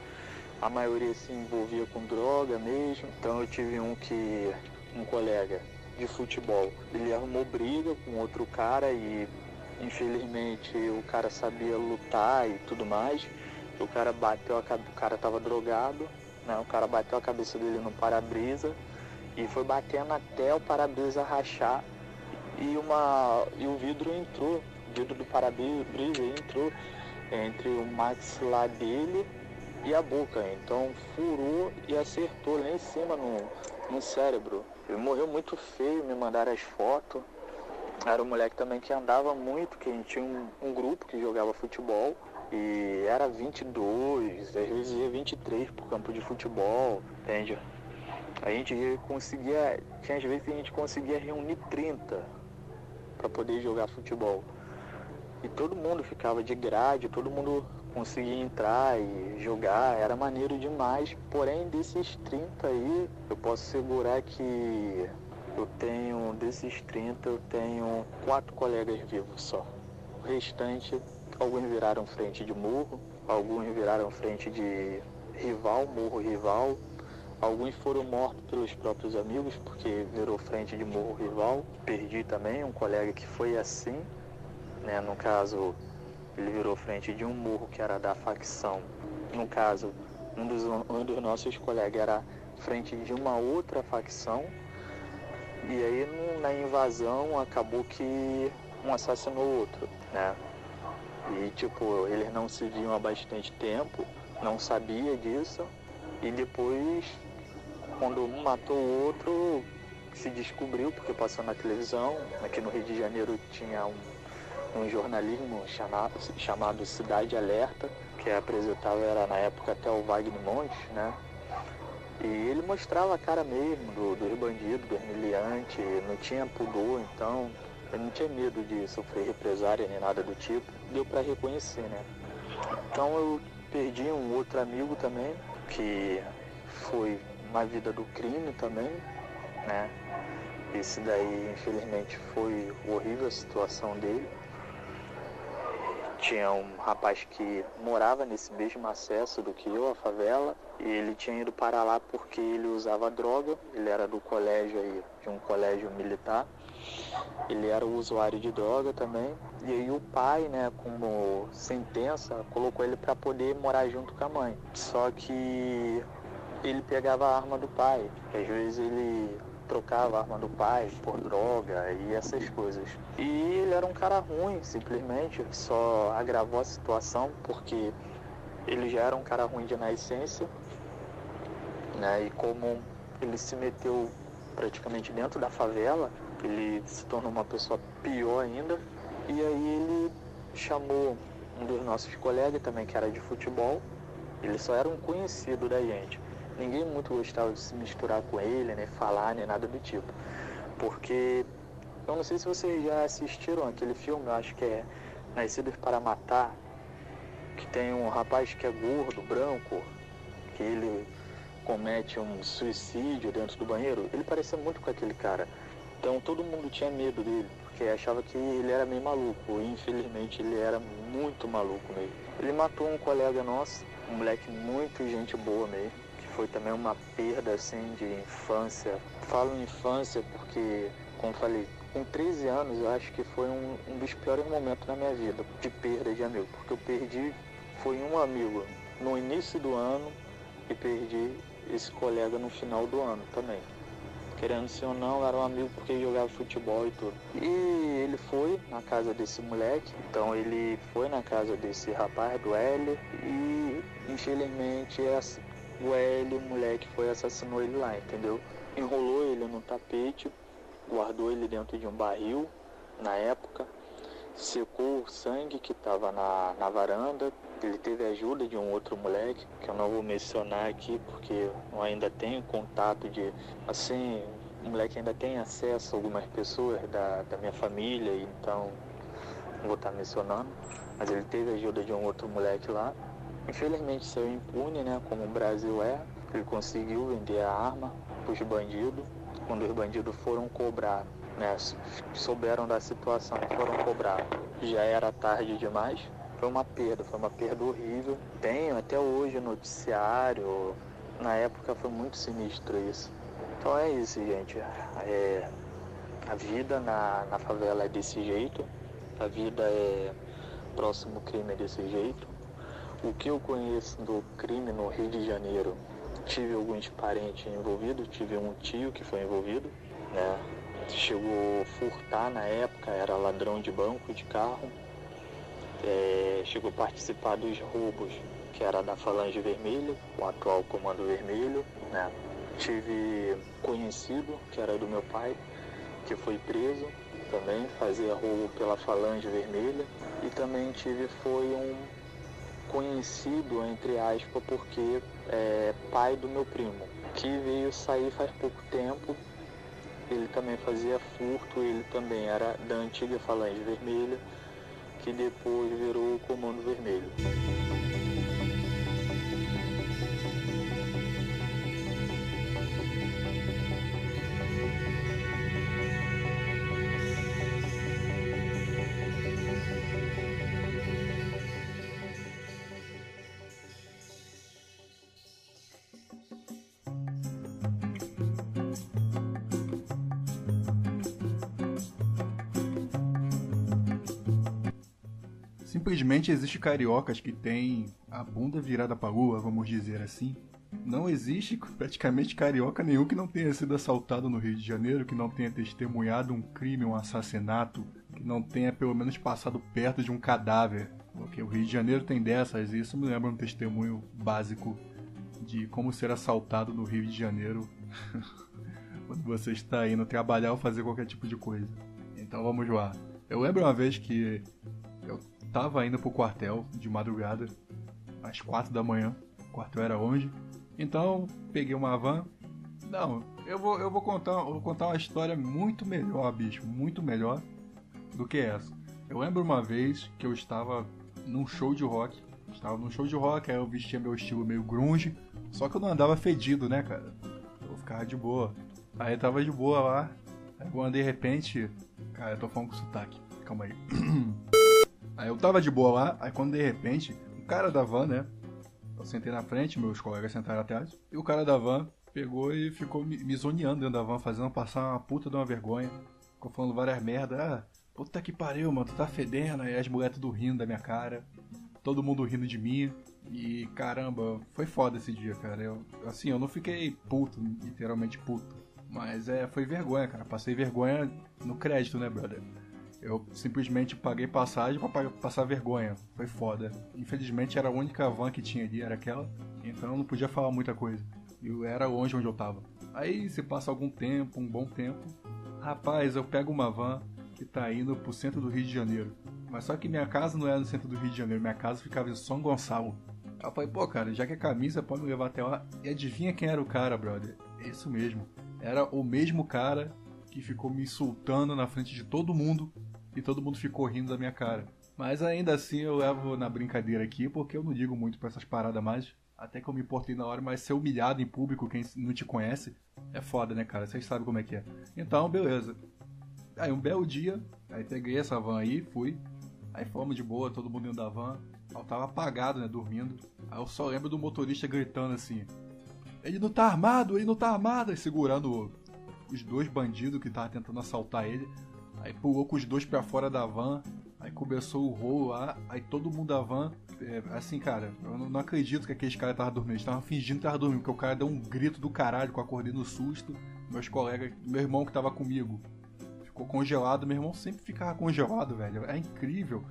a maioria se envolvia com droga mesmo. Então eu tive um que, um colega de futebol, ele arrumou briga com outro cara e infelizmente o cara sabia lutar e tudo mais. O cara bateu, a, o cara tava drogado, né? O cara bateu a cabeça dele no para-brisa e foi batendo até o para-brisa rachar e, uma, e o vidro entrou, o vidro do para-brisa entrou entre o maxilar dele e a boca. Então furou e acertou lá em cima no, no cérebro. Ele morreu muito feio, me mandaram as fotos. Era um moleque também que andava muito, que a gente tinha um, um grupo que jogava futebol. E era 22, às vezes ia 23 pro campo de futebol, entende? A gente conseguia, tinha às vezes que a gente conseguia reunir 30 para poder jogar futebol. E todo mundo ficava de grade, todo mundo conseguia entrar e jogar, era maneiro demais. Porém, desses 30 aí, eu posso segurar que eu tenho, desses 30, eu tenho quatro colegas vivos só. O restante, alguns viraram frente de morro, alguns viraram frente de rival, morro rival. Alguns foram mortos pelos próprios amigos, porque virou frente de morro rival. Perdi também um colega que foi assim, né? No caso, ele virou frente de um morro que era da facção. No caso, um dos, um dos nossos colegas era frente de uma outra facção. E aí na invasão acabou que um assassinou o outro, né? E tipo, eles não se viam há bastante tempo, não sabia disso. E depois, quando um matou o outro, se descobriu, porque passou na televisão. Aqui no Rio de Janeiro tinha um um jornalismo chamado, chamado Cidade Alerta, que apresentava era na época até o Wagner Montes, né? E ele mostrava a cara mesmo do, dos bandidos, do meliante, não tinha pudor, então ele não tinha medo de sofrer represária nem nada do tipo. Deu para reconhecer, né? Então eu perdi um outro amigo também, que foi uma vida do crime também, né? Esse daí, infelizmente, foi horrível a situação dele. Tinha um rapaz que morava nesse mesmo acesso do que eu, a favela, e ele tinha ido para lá porque ele usava droga, ele era do colégio aí, de um colégio militar. Ele era usuário de droga também. E aí o pai, né, como sentença, colocou ele para poder morar junto com a mãe. Só que ele pegava a arma do pai. Às vezes ele trocava a arma do pai por droga e essas coisas. E ele era um cara ruim, simplesmente, só agravou a situação porque ele já era um cara ruim de nascença, né? E como ele se meteu praticamente dentro da favela, ele se tornou uma pessoa pior ainda. E aí ele chamou um dos nossos colegas também, que era de futebol. Ele só era um conhecido da gente ninguém muito gostava de se misturar com ele, nem falar, nem nada do tipo. Porque eu não sei se vocês já assistiram aquele filme, eu acho que é Nascidos para Matar, que tem um rapaz que é gordo, branco, que ele comete um suicídio dentro do banheiro. Ele parecia muito com aquele cara. Então todo mundo tinha medo dele, porque achava que ele era meio maluco. E infelizmente ele era muito maluco mesmo. Ele matou um colega nosso, um moleque muito gente boa mesmo foi também uma perda assim de infância. Falo infância porque, como falei, com 13 anos eu acho que foi um, um dos piores momentos da minha vida de perda de amigo, porque eu perdi foi um amigo no início do ano e perdi esse colega no final do ano também. Querendo ser ou não, era um amigo porque jogava futebol e tudo. E ele foi na casa desse moleque, então ele foi na casa desse rapaz, do Hélio, e infelizmente o Hélio, o moleque, foi assassinou ele lá, entendeu? Enrolou ele no tapete, guardou ele dentro de um barril, na época, secou o sangue que estava na, na varanda. Ele teve ajuda de um outro moleque, que eu não vou mencionar aqui porque eu ainda tenho contato de. Assim, o moleque ainda tem acesso a algumas pessoas da, da minha família, então não vou estar mencionando. Mas ele teve ajuda de um outro moleque lá. Infelizmente saiu impune, né, como o Brasil é. Ele conseguiu vender a arma para os bandidos. Quando os bandidos foram cobrar, né, souberam da situação, foram cobrar. Já era tarde demais. Foi uma perda, foi uma perda horrível. Tenho até hoje noticiário. Na época foi muito sinistro isso. Então é isso, gente. É, a vida na, na favela é desse jeito. A vida é próximo crime é desse jeito. O que eu conheço do crime no Rio de Janeiro, tive alguns parentes envolvidos, tive um tio que foi envolvido, né? chegou a furtar na época, era ladrão de banco de carro. É, chegou a participar dos roubos, que era da Falange Vermelha, o atual Comando Vermelho. Né? Tive conhecido, que era do meu pai, que foi preso também, fazia roubo pela Falange Vermelha. E também tive foi um conhecido, entre aspas, porque é pai do meu primo, que veio sair faz pouco tempo. Ele também fazia furto, ele também era da antiga Falange Vermelha, que depois virou o Comando Vermelho. Simplesmente existe cariocas que têm a bunda virada pra lua, vamos dizer assim. Não existe praticamente carioca nenhum que não tenha sido assaltado no Rio de Janeiro, que não tenha testemunhado um crime, um assassinato, que não tenha pelo menos passado perto de um cadáver. Porque o Rio de Janeiro tem dessas, e isso me lembra um testemunho básico de como ser assaltado no Rio de Janeiro quando você está indo trabalhar ou fazer qualquer tipo de coisa. Então vamos lá. Eu lembro uma vez que tava indo pro quartel de madrugada, às quatro da manhã. O quartel era longe. Então, peguei uma van. Não, eu vou, eu vou contar, vou contar uma história muito melhor, bicho, muito melhor do que essa. Eu lembro uma vez que eu estava num show de rock. Estava num show de rock, aí eu vestia meu estilo meio grunge, só que eu não andava fedido, né, cara? Eu ficava de boa. Aí eu tava de boa lá. Aí quando de repente. Cara, eu tô falando com sotaque. Calma aí. Aí eu tava de boa lá, aí quando de repente, o cara da van, né? Eu sentei na frente, meus colegas sentaram atrás, e o cara da van pegou e ficou me, me zoneando dentro da van, fazendo passar uma puta de uma vergonha. Ficou falando várias merda. Ah, puta que pariu, mano, tu tá fedendo. Aí as mulheres tudo rindo da minha cara. Todo mundo rindo de mim. E caramba, foi foda esse dia, cara. Eu, assim, eu não fiquei puto, literalmente puto. Mas é, foi vergonha, cara. Passei vergonha no crédito, né, brother? Eu simplesmente paguei passagem pra passar vergonha. Foi foda. Infelizmente era a única van que tinha ali, era aquela. Então eu não podia falar muita coisa. Eu era longe onde eu tava. Aí se passa algum tempo, um bom tempo. Rapaz, eu pego uma van que tá indo pro centro do Rio de Janeiro. Mas só que minha casa não era no centro do Rio de Janeiro, minha casa ficava em São Gonçalo. Eu falei, pô, cara, já que é camisa, pode me levar até lá. E adivinha quem era o cara, brother? Isso mesmo. Era o mesmo cara que ficou me insultando na frente de todo mundo e todo mundo ficou rindo da minha cara. Mas ainda assim eu levo na brincadeira aqui, porque eu não digo muito pra essas paradas mais. Até que eu me importei na hora, mas ser humilhado em público, quem não te conhece, é foda, né, cara? Vocês sabem como é que é. Então, beleza. Aí um belo dia, aí peguei essa van aí, fui. Aí fomos de boa, todo mundo dentro da van. Eu tava apagado, né, dormindo. Aí eu só lembro do motorista gritando assim: Ele não tá armado, ele não tá armado! E segurando os dois bandidos que estavam tentando assaltar ele. Aí pulou com os dois para fora da van. Aí começou o rolo lá. Aí todo mundo da van. É, assim, cara, eu não, não acredito que aqueles caras estavam dormindo. Eles estavam fingindo que estavam dormindo. Porque o cara deu um grito do caralho que eu acordei no susto. Meus colegas, meu irmão que tava comigo, ficou congelado. Meu irmão sempre ficava congelado, velho. É incrível.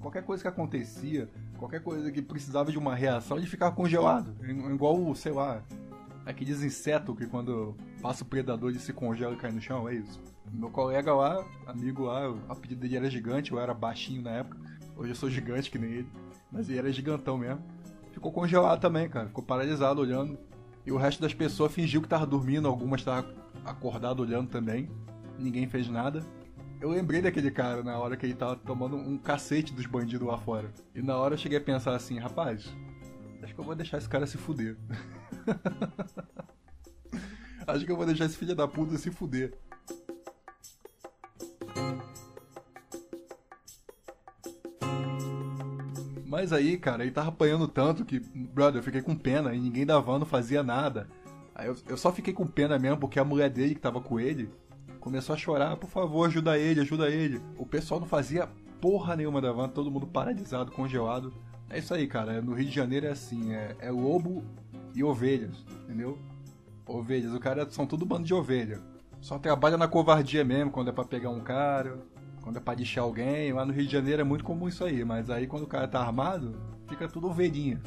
Qualquer coisa que acontecia, qualquer coisa que precisava de uma reação, ele ficava congelado. Igual, sei lá, aqueles insetos que quando passa o predador ele se congela e cai no chão, é isso. Meu colega lá, amigo lá, a pedido dele era gigante, eu era baixinho na época. Hoje eu sou gigante que nem ele. Mas ele era gigantão mesmo. Ficou congelado também, cara. Ficou paralisado olhando. E o resto das pessoas fingiu que tava dormindo, algumas estavam acordado olhando também. Ninguém fez nada. Eu lembrei daquele cara na hora que ele tava tomando um cacete dos bandidos lá fora. E na hora eu cheguei a pensar assim, rapaz, acho que eu vou deixar esse cara se fuder. acho que eu vou deixar esse filho da puta se fuder. Mas aí, cara, ele tava apanhando tanto que, brother, eu fiquei com pena e ninguém da van não fazia nada. Aí eu, eu só fiquei com pena mesmo porque a mulher dele que tava com ele começou a chorar, por favor, ajuda ele, ajuda ele. O pessoal não fazia porra nenhuma da van, todo mundo paralisado, congelado. É isso aí, cara. No Rio de Janeiro é assim, é, é lobo e ovelhas, entendeu? Ovelhas, o cara são tudo bando de ovelha. Só trabalha na covardia mesmo, quando é pra pegar um cara, quando é pra deixar alguém. Lá no Rio de Janeiro é muito comum isso aí, mas aí quando o cara tá armado, fica tudo ovelhinha.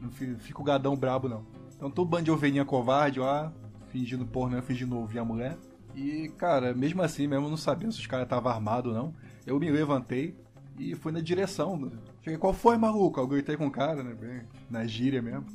Não fica o gadão brabo, não. Então todo bando de ovelhinha covarde lá, fingindo porra, fingindo ouvir a mulher. E, cara, mesmo assim, mesmo não sabendo se os caras estavam armados ou não, eu me levantei e fui na direção. Cheguei, qual foi, maluco? Eu gritei com o cara, né? Na gíria mesmo.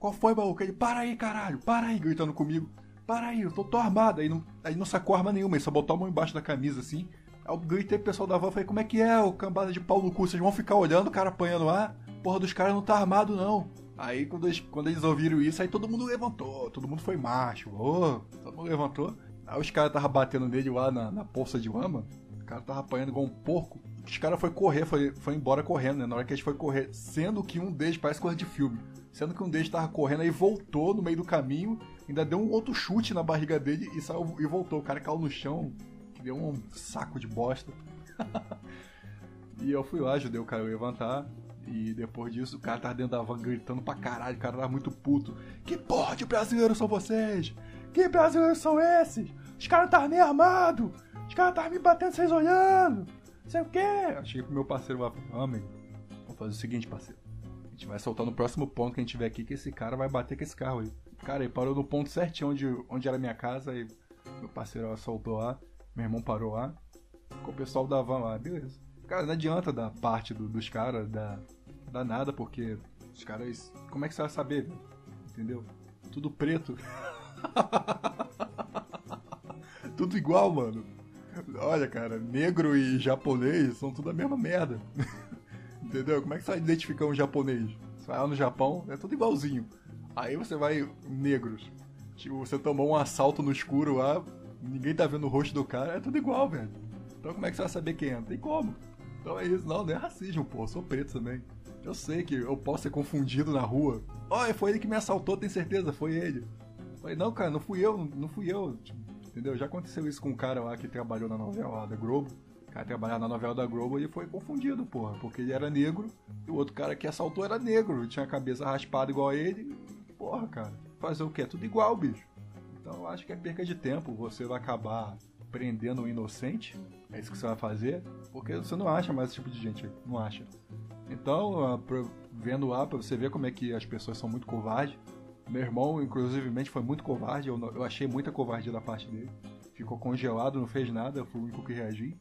Qual foi, maluco? Ele, para aí, caralho, para aí, gritando comigo. Para aí, eu tô, tô armado. Aí não, aí não sacou arma nenhuma, ele só botou a mão embaixo da camisa assim. Aí eu gritei pro pessoal da van, falei, como é que é, o cambada de pau no cu? Vocês vão ficar olhando o cara apanhando lá? Porra dos caras não tá armado, não. Aí quando eles, quando eles ouviram isso, aí todo mundo levantou, todo mundo foi macho, todo mundo levantou. Aí os caras estavam batendo nele lá na, na poça de lama, o cara tava apanhando igual um porco. Os caras foi correr, foi, foi embora correndo, né? Na hora que eles foi correr, sendo que um deles parece coisa de filme. Sendo que um deles tava correndo, aí voltou no meio do caminho, ainda deu um outro chute na barriga dele e saiu e voltou. O cara caiu no chão, deu um saco de bosta. e eu fui lá, ajudei o cara a levantar. E depois disso, o cara tava dentro da van gritando pra caralho, o cara tava muito puto. Que porra de brasileiros são vocês? Que brasileiros são esses? Os caras estavam nem armados! Os caras estavam me batendo vocês olhando! Sei o quê? Eu cheguei pro meu parceiro lá, amigo, vamos fazer o seguinte, parceiro. Gente vai soltar no próximo ponto que a gente tiver aqui que esse cara vai bater com esse carro aí. Cara, ele parou no ponto certinho onde, onde era minha casa e meu parceiro soltou lá, meu irmão parou lá, ficou o pessoal da van lá, beleza. Cara, não adianta da parte do, dos caras, da, da nada, porque os caras. Como é que você vai saber? Entendeu? Tudo preto. tudo igual, mano. Olha, cara, negro e japonês são tudo a mesma merda. Entendeu? Como é que você vai identificar um japonês? Você vai lá no Japão, é tudo igualzinho. Aí você vai negros. Tipo, você tomou um assalto no escuro lá, ninguém tá vendo o rosto do cara, é tudo igual, velho. Então como é que você vai saber quem é? Não tem como. Então é isso, não, não é racismo, pô, eu sou preto também. Eu sei que eu posso ser confundido na rua. Olha, foi ele que me assaltou, tem certeza, foi ele. falei, não, cara, não fui eu, não fui eu. Entendeu? Já aconteceu isso com um cara lá que trabalhou na novela da Globo. Cara trabalhava na novela da Globo e foi confundido, porra. Porque ele era negro e o outro cara que assaltou era negro. Tinha a cabeça raspada igual a ele. Porra, cara. Fazer o quê? Tudo igual, bicho. Então eu acho que é perca de tempo. Você vai acabar prendendo o inocente. É isso que você vai fazer. Porque você não acha mais esse tipo de gente. Não acha. Então, ah, vendo lá, pra você ver como é que as pessoas são muito covardes. Meu irmão, inclusivemente, foi muito covarde. Eu, eu achei muita covardia da parte dele. Ficou congelado, não fez nada. Fui o único que reagi.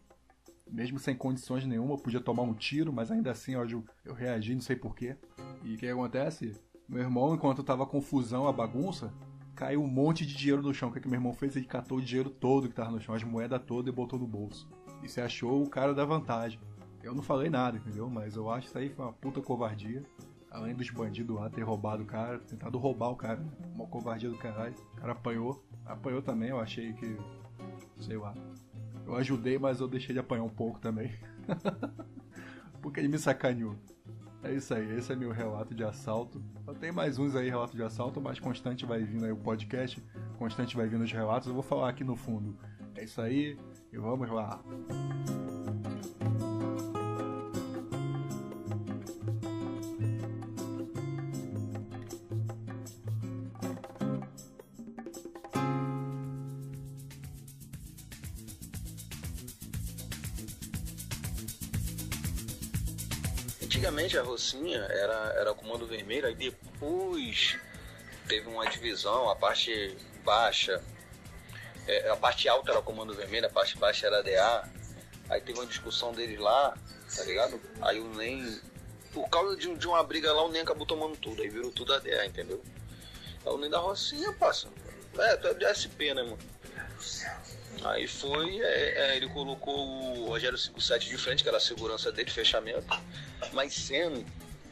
Mesmo sem condições nenhuma, podia tomar um tiro, mas ainda assim eu, eu reagi, não sei porquê. E o que acontece? Meu irmão, enquanto tava confusão, a bagunça, caiu um monte de dinheiro no chão. O que, é que meu irmão fez? Ele catou o dinheiro todo que tava no chão, as moedas todas e botou no bolso. E se achou o cara da vantagem. Eu não falei nada, entendeu? Mas eu acho que isso aí foi uma puta covardia. Além dos bandidos lá ter roubado o cara, tentado roubar o cara. Uma covardia do caralho. O cara apanhou. Apanhou também, eu achei que. Sei lá. Eu ajudei, mas eu deixei ele apanhar um pouco também. Porque ele me sacaneou. É isso aí, esse é meu relato de assalto. Eu tenho mais uns aí, relato de assalto, mas constante vai vindo aí o podcast, constante vai vindo os relatos, eu vou falar aqui no fundo. É isso aí, e vamos lá. Antigamente a Rocinha era, era comando vermelho, aí depois teve uma divisão, a parte baixa, é, a parte alta era comando vermelho, a parte baixa era DA. Aí teve uma discussão deles lá, tá ligado? Aí o NEM, por causa de, de uma briga lá, o NEM acabou tomando tudo, aí virou tudo ADA, entendeu? Aí o NEM da Rocinha passa. É, tu é de SP, né, mano? Aí foi, é, é, ele colocou o Rogério 57 de frente, que era a segurança dele, fechamento. Mas sendo,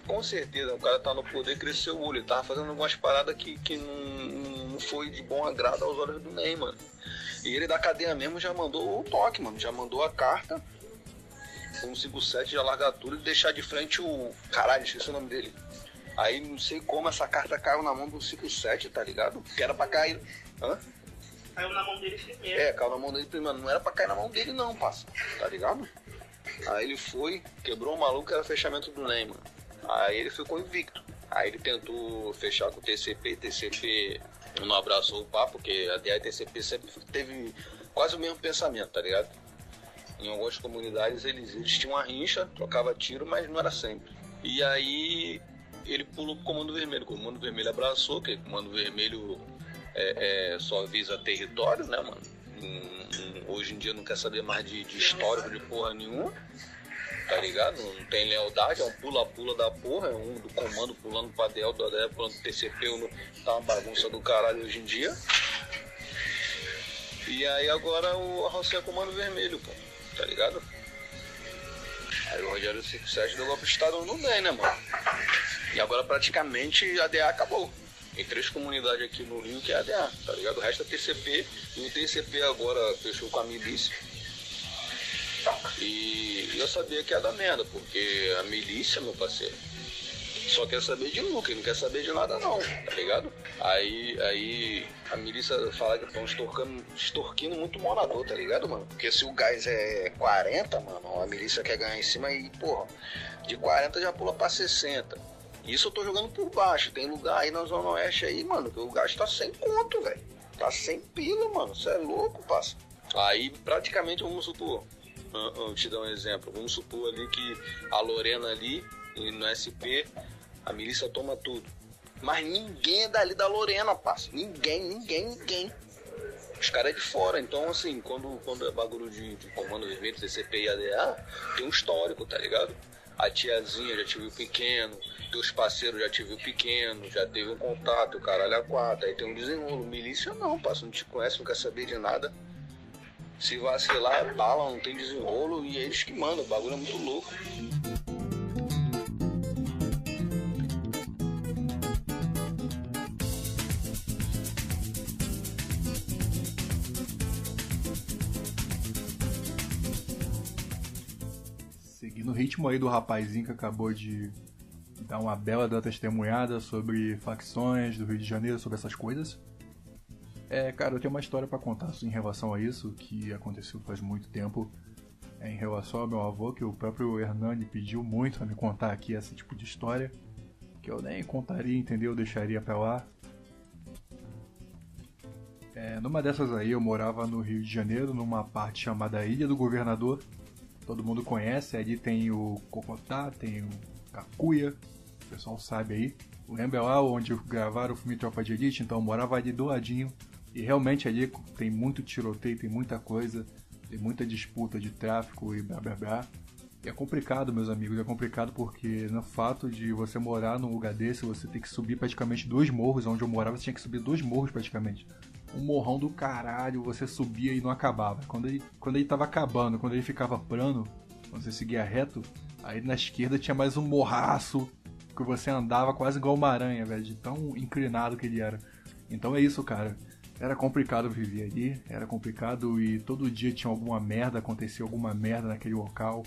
com certeza, o cara tá no poder, cresceu o olho. Ele tava fazendo algumas paradas que, que não, não foi de bom agrado aos olhos do Ney, mano. E ele da cadeia mesmo já mandou o toque, mano. Já mandou a carta. Com o 57 já largar tudo e deixar de frente o. Caralho, esqueci o nome dele. Aí não sei como essa carta caiu na mão do 57, tá ligado? Que era pra cair. Hã? Caiu na mão dele primeiro. É, caiu na mão dele primeiro. Não era pra cair na mão dele, não, passa. Tá ligado? Aí ele foi, quebrou o maluco, era fechamento do NEM, mano. Aí ele ficou invicto. Aí ele tentou fechar com o TCP, TCP não abraçou o papo, porque a DA e TCP sempre teve quase o mesmo pensamento, tá ligado? Em algumas comunidades eles, eles tinham uma rincha, trocava tiro, mas não era sempre. E aí ele pulou pro Comando Vermelho. O Comando Vermelho abraçou, que o Comando Vermelho é, é, só visa território, né, mano? Hoje em dia não quer saber mais de, de histórico de porra nenhuma, tá ligado? Não tem lealdade, é um pula-pula da porra, é um do comando pulando pra do DEL pulando pro TCP, um, tá uma bagunça do caralho hoje em dia. E aí agora o Arroceia é Comando Vermelho, pô, tá ligado? Aí o Rogério 57 deu golpe de Estado no bem, né, mano? E agora praticamente a DA acabou. Tem três comunidades aqui no Rio que é a DA, tá ligado? O resto é TCP. E o TCP agora fechou com a milícia. E eu sabia que ia dar merda, porque a milícia, meu parceiro, só quer saber de lucro, não quer saber de nada não, tá ligado? Aí, aí a milícia fala que estão extorquindo, extorquindo muito morador, tá ligado, mano? Porque se o gás é 40, mano, a milícia quer ganhar em cima e, porra, de 40 já pula pra 60. Isso eu tô jogando por baixo. Tem lugar aí na Zona Oeste aí, mano, que o gás tá sem conto, velho. Tá sem pila, mano. Você é louco, passa. Aí praticamente vamos supor. Eu te dar um exemplo. Vamos supor ali que a Lorena ali, no SP, a milícia toma tudo. Mas ninguém é dali da Lorena, passa. Ninguém, ninguém, ninguém. Os caras é de fora. Então, assim, quando, quando é bagulho de, de comando vermelho, TCP e ADA, tem um histórico, tá ligado? A tiazinha já te viu pequeno, teus parceiros já te viu pequeno, já teve um contato, o caralho a quatro. Aí tem um desenrolo. Milícia não, passa, não te conhece, não quer saber de nada. Se vacilar é bala, não tem desenrolo e é eles que mandam. O bagulho é muito louco. Seguindo o ritmo aí do rapazinho que acabou de dar uma bela da testemunhada sobre facções do Rio de Janeiro, sobre essas coisas. É, cara, eu tenho uma história para contar em relação a isso, que aconteceu faz muito tempo. É, em relação ao meu avô, que o próprio Hernani pediu muito a me contar aqui esse tipo de história, que eu nem contaria, entendeu? Eu deixaria pra lá. É, numa dessas aí, eu morava no Rio de Janeiro, numa parte chamada Ilha do Governador. Todo mundo conhece, ali tem o Cocotá, tem o Cacuia, o pessoal sabe aí. Lembra lá onde gravaram o filme Tropa de Elite? Então eu morava ali do ladinho. E realmente ali tem muito tiroteio, tem muita coisa, tem muita disputa de tráfico e blá blá blá. E é complicado, meus amigos, é complicado porque no fato de você morar num lugar desse, você tem que subir praticamente dois morros. Onde eu morava, você tinha que subir dois morros praticamente. Um morrão do caralho, você subia e não acabava. Quando ele, quando ele tava acabando, quando ele ficava plano, quando você seguia reto, aí na esquerda tinha mais um morraço que você andava quase igual uma aranha, velho, de tão inclinado que ele era. Então é isso, cara. Era complicado viver ali, era complicado e todo dia tinha alguma merda, acontecia alguma merda naquele local.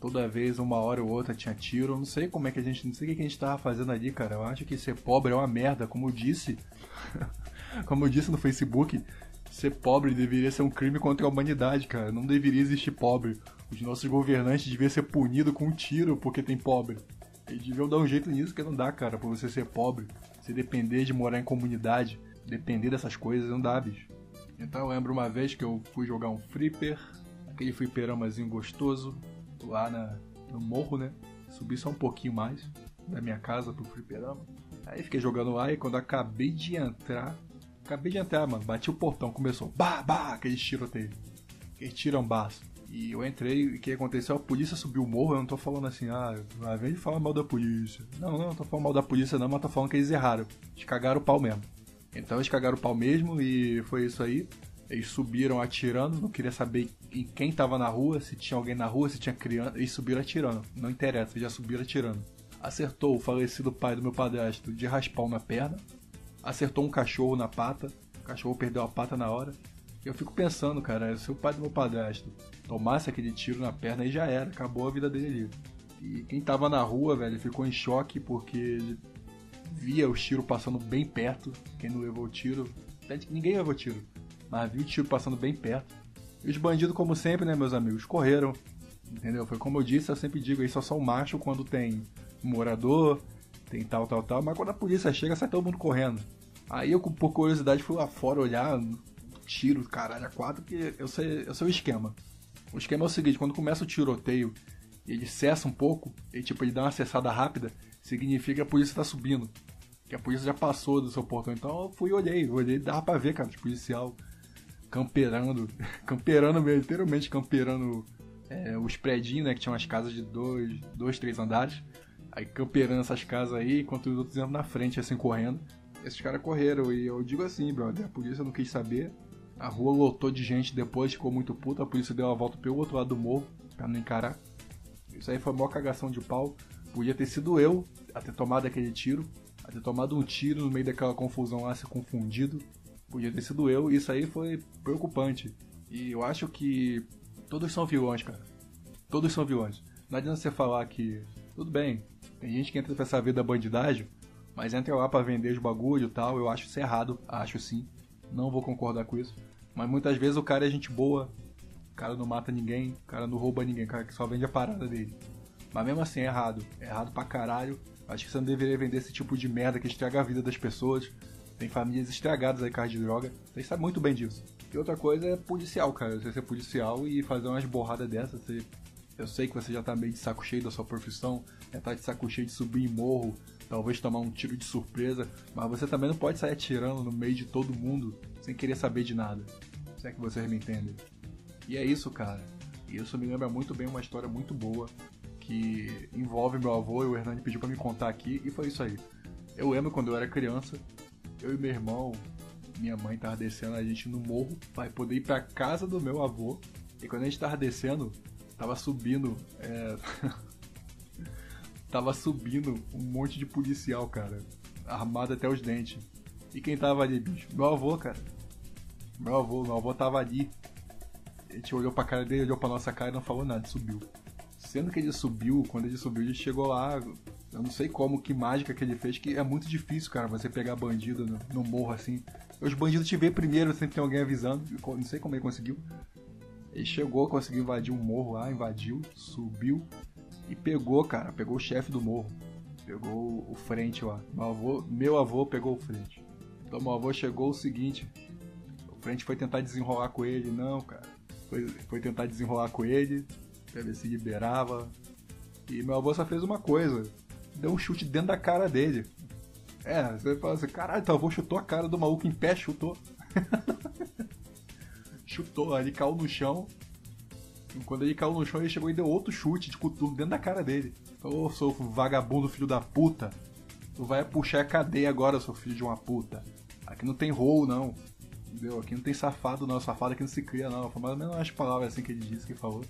Toda vez, uma hora ou outra, tinha tiro. Eu não sei como é que a gente. Não sei o que a gente tava fazendo ali, cara. Eu acho que ser pobre é uma merda, como eu disse. como eu disse no Facebook, ser pobre deveria ser um crime contra a humanidade, cara. Não deveria existir pobre. Os nossos governantes deviam ser punidos com um tiro porque tem pobre. Eles deviam dar um jeito nisso que não dá, cara, pra você ser pobre. Você depender de morar em comunidade depender dessas coisas não dá, bicho. Então eu lembro uma vez que eu fui jogar um flipper, aquele fliperamazinho gostoso, lá na, no morro, né? Subi só um pouquinho mais da minha casa pro fliperama. Aí fiquei jogando lá e quando acabei de entrar, acabei de entrar, mano, bati o portão, começou, bah, bah, aquele tiroteio, aquele tirambaço. E eu entrei, e o que aconteceu? A polícia subiu o morro, eu não tô falando assim, ah, vai vem falar mal da polícia. Não, não, não tô falando mal da polícia não, mas tô falando que eles erraram. Eles cagaram o pau mesmo. Então eles cagaram o pau mesmo e foi isso aí. Eles subiram atirando, não queria saber em quem tava na rua, se tinha alguém na rua, se tinha criança. Eles subiram atirando, não interessa, já subiram atirando. Acertou o falecido pai do meu padrasto de raspão na perna. Acertou um cachorro na pata. O cachorro perdeu a pata na hora. Eu fico pensando, cara, se o pai do meu padrasto tomasse aquele tiro na perna, aí já era, acabou a vida dele ali. E quem tava na rua, velho, ficou em choque porque via os tiros passando bem perto. Quem não levou o tiro, ninguém levou tiro, mas viu o tiro passando bem perto. E os bandidos, como sempre, né, meus amigos, correram. Entendeu? Foi como eu disse, eu sempre digo, aí só são macho quando tem morador, tem tal, tal, tal. Mas quando a polícia chega, sai todo mundo correndo. Aí eu, por curiosidade, fui lá fora olhar, tiro, caralho, a quatro, porque eu sei, eu sei o esquema. O esquema é o seguinte, quando começa o tiroteio e ele cessa um pouco, e tipo, ele dá uma cessada rápida, significa que a polícia tá subindo. Que a polícia já passou do seu portão. Então eu fui e olhei, olhei, dava pra ver, cara, de policial camperando, camperando mesmo, literalmente camperando é, os predinhos, né, que tinham as casas de dois, dois, três andares. Aí camperando essas casas aí, enquanto os outros iam na frente, assim, correndo. Esses caras correram, e eu digo assim, brother, a polícia não quis saber. A rua lotou de gente depois, ficou muito puta, a polícia deu a volta pelo outro lado do morro, pra não encarar. Isso aí foi uma cagação de pau. Podia ter sido eu a ter tomado aquele tiro, a ter tomado um tiro no meio daquela confusão lá, se confundido. Podia ter sido eu, isso aí foi preocupante. E eu acho que todos são vilões, cara. Todos são vilões. Não adianta você falar que, tudo bem, tem gente que entra pra essa vida bandidagem, mas entra lá pra vender os bagulho e tal, eu acho isso errado, acho sim. Não vou concordar com isso. Mas muitas vezes o cara é gente boa, o cara não mata ninguém, o cara não rouba ninguém, o cara que só vende a parada dele. Mas mesmo assim é errado. É errado pra caralho. Acho que você não deveria vender esse tipo de merda que estraga a vida das pessoas. Tem famílias estragadas aí com de droga. Vocês sabem muito bem disso. E outra coisa é policial, cara. Você ser policial e fazer umas borradas dessas. Você... Eu sei que você já tá meio de saco cheio da sua profissão. Já tá de saco cheio de subir em morro. Talvez tomar um tiro de surpresa. Mas você também não pode sair atirando no meio de todo mundo sem querer saber de nada. Se é que vocês me entendem. E é isso, cara. E isso me lembra muito bem uma história muito boa que envolve meu avô e o Hernani pediu para me contar aqui e foi isso aí. Eu lembro quando eu era criança, eu e meu irmão, minha mãe tava descendo a gente no morro para poder ir pra casa do meu avô. E quando a gente tava descendo, tava subindo. É... tava subindo um monte de policial, cara. Armado até os dentes. E quem tava ali, bicho? Meu avô, cara. Meu avô, meu avô tava ali. A gente olhou pra cara dele, olhou pra nossa cara e não falou nada, subiu. Sendo que ele subiu, quando ele subiu, ele chegou lá. Eu não sei como, que mágica que ele fez, que é muito difícil, cara, você pegar bandido no, no morro assim. Os bandidos te vê primeiro, sempre tem alguém avisando. Não sei como ele conseguiu. Ele chegou, conseguiu invadir um morro lá, invadiu, subiu e pegou, cara, pegou o chefe do morro. Pegou o frente lá. Meu avô, meu avô pegou o frente. Então meu avô chegou o seguinte. O frente foi tentar desenrolar com ele. Não, cara. Foi, foi tentar desenrolar com ele pra ver se liberava. E meu avô só fez uma coisa: deu um chute dentro da cara dele. É, você fala assim: caralho, teu avô chutou a cara do maluco em pé, chutou. chutou, ele caiu no chão. E quando ele caiu no chão, ele chegou e deu outro chute de coturno dentro da cara dele. Ô, oh, seu vagabundo filho da puta. Tu vai puxar a cadeia agora, seu filho de uma puta. Aqui não tem rolo, não. Entendeu? Aqui não tem safado, não. Safado aqui não se cria, não. Foi mais ou menos as palavras assim que ele disse que falou.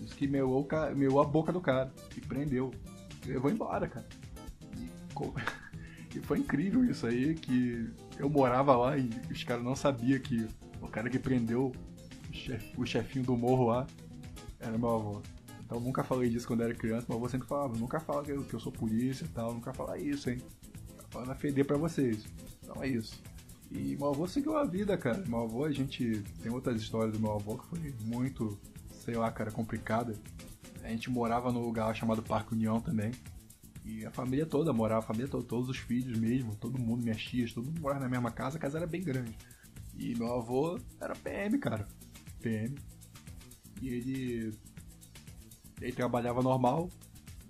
Isso que meou, meou a boca do cara. E prendeu. Eu vou embora, cara. E, e foi incrível isso aí, que eu morava lá e os caras não sabiam que o cara que prendeu o, o chefinho do morro lá era meu avô. Então nunca falei disso quando era criança, meu avô sempre falava, nunca fala que eu, que eu sou polícia e tal, nunca fala isso, hein. Fala na feder pra vocês. Então é isso. E meu avô seguiu a vida, cara. Meu avô, a gente tem outras histórias do meu avô que foi muito sei lá, cara, complicada. A gente morava num lugar chamado Parque União também. E a família toda morava, a família toda, todos os filhos mesmo, todo mundo, minhas tias, todo mundo morava na mesma casa, a casa era bem grande. E meu avô era PM, cara. PM. E ele. Ele trabalhava normal.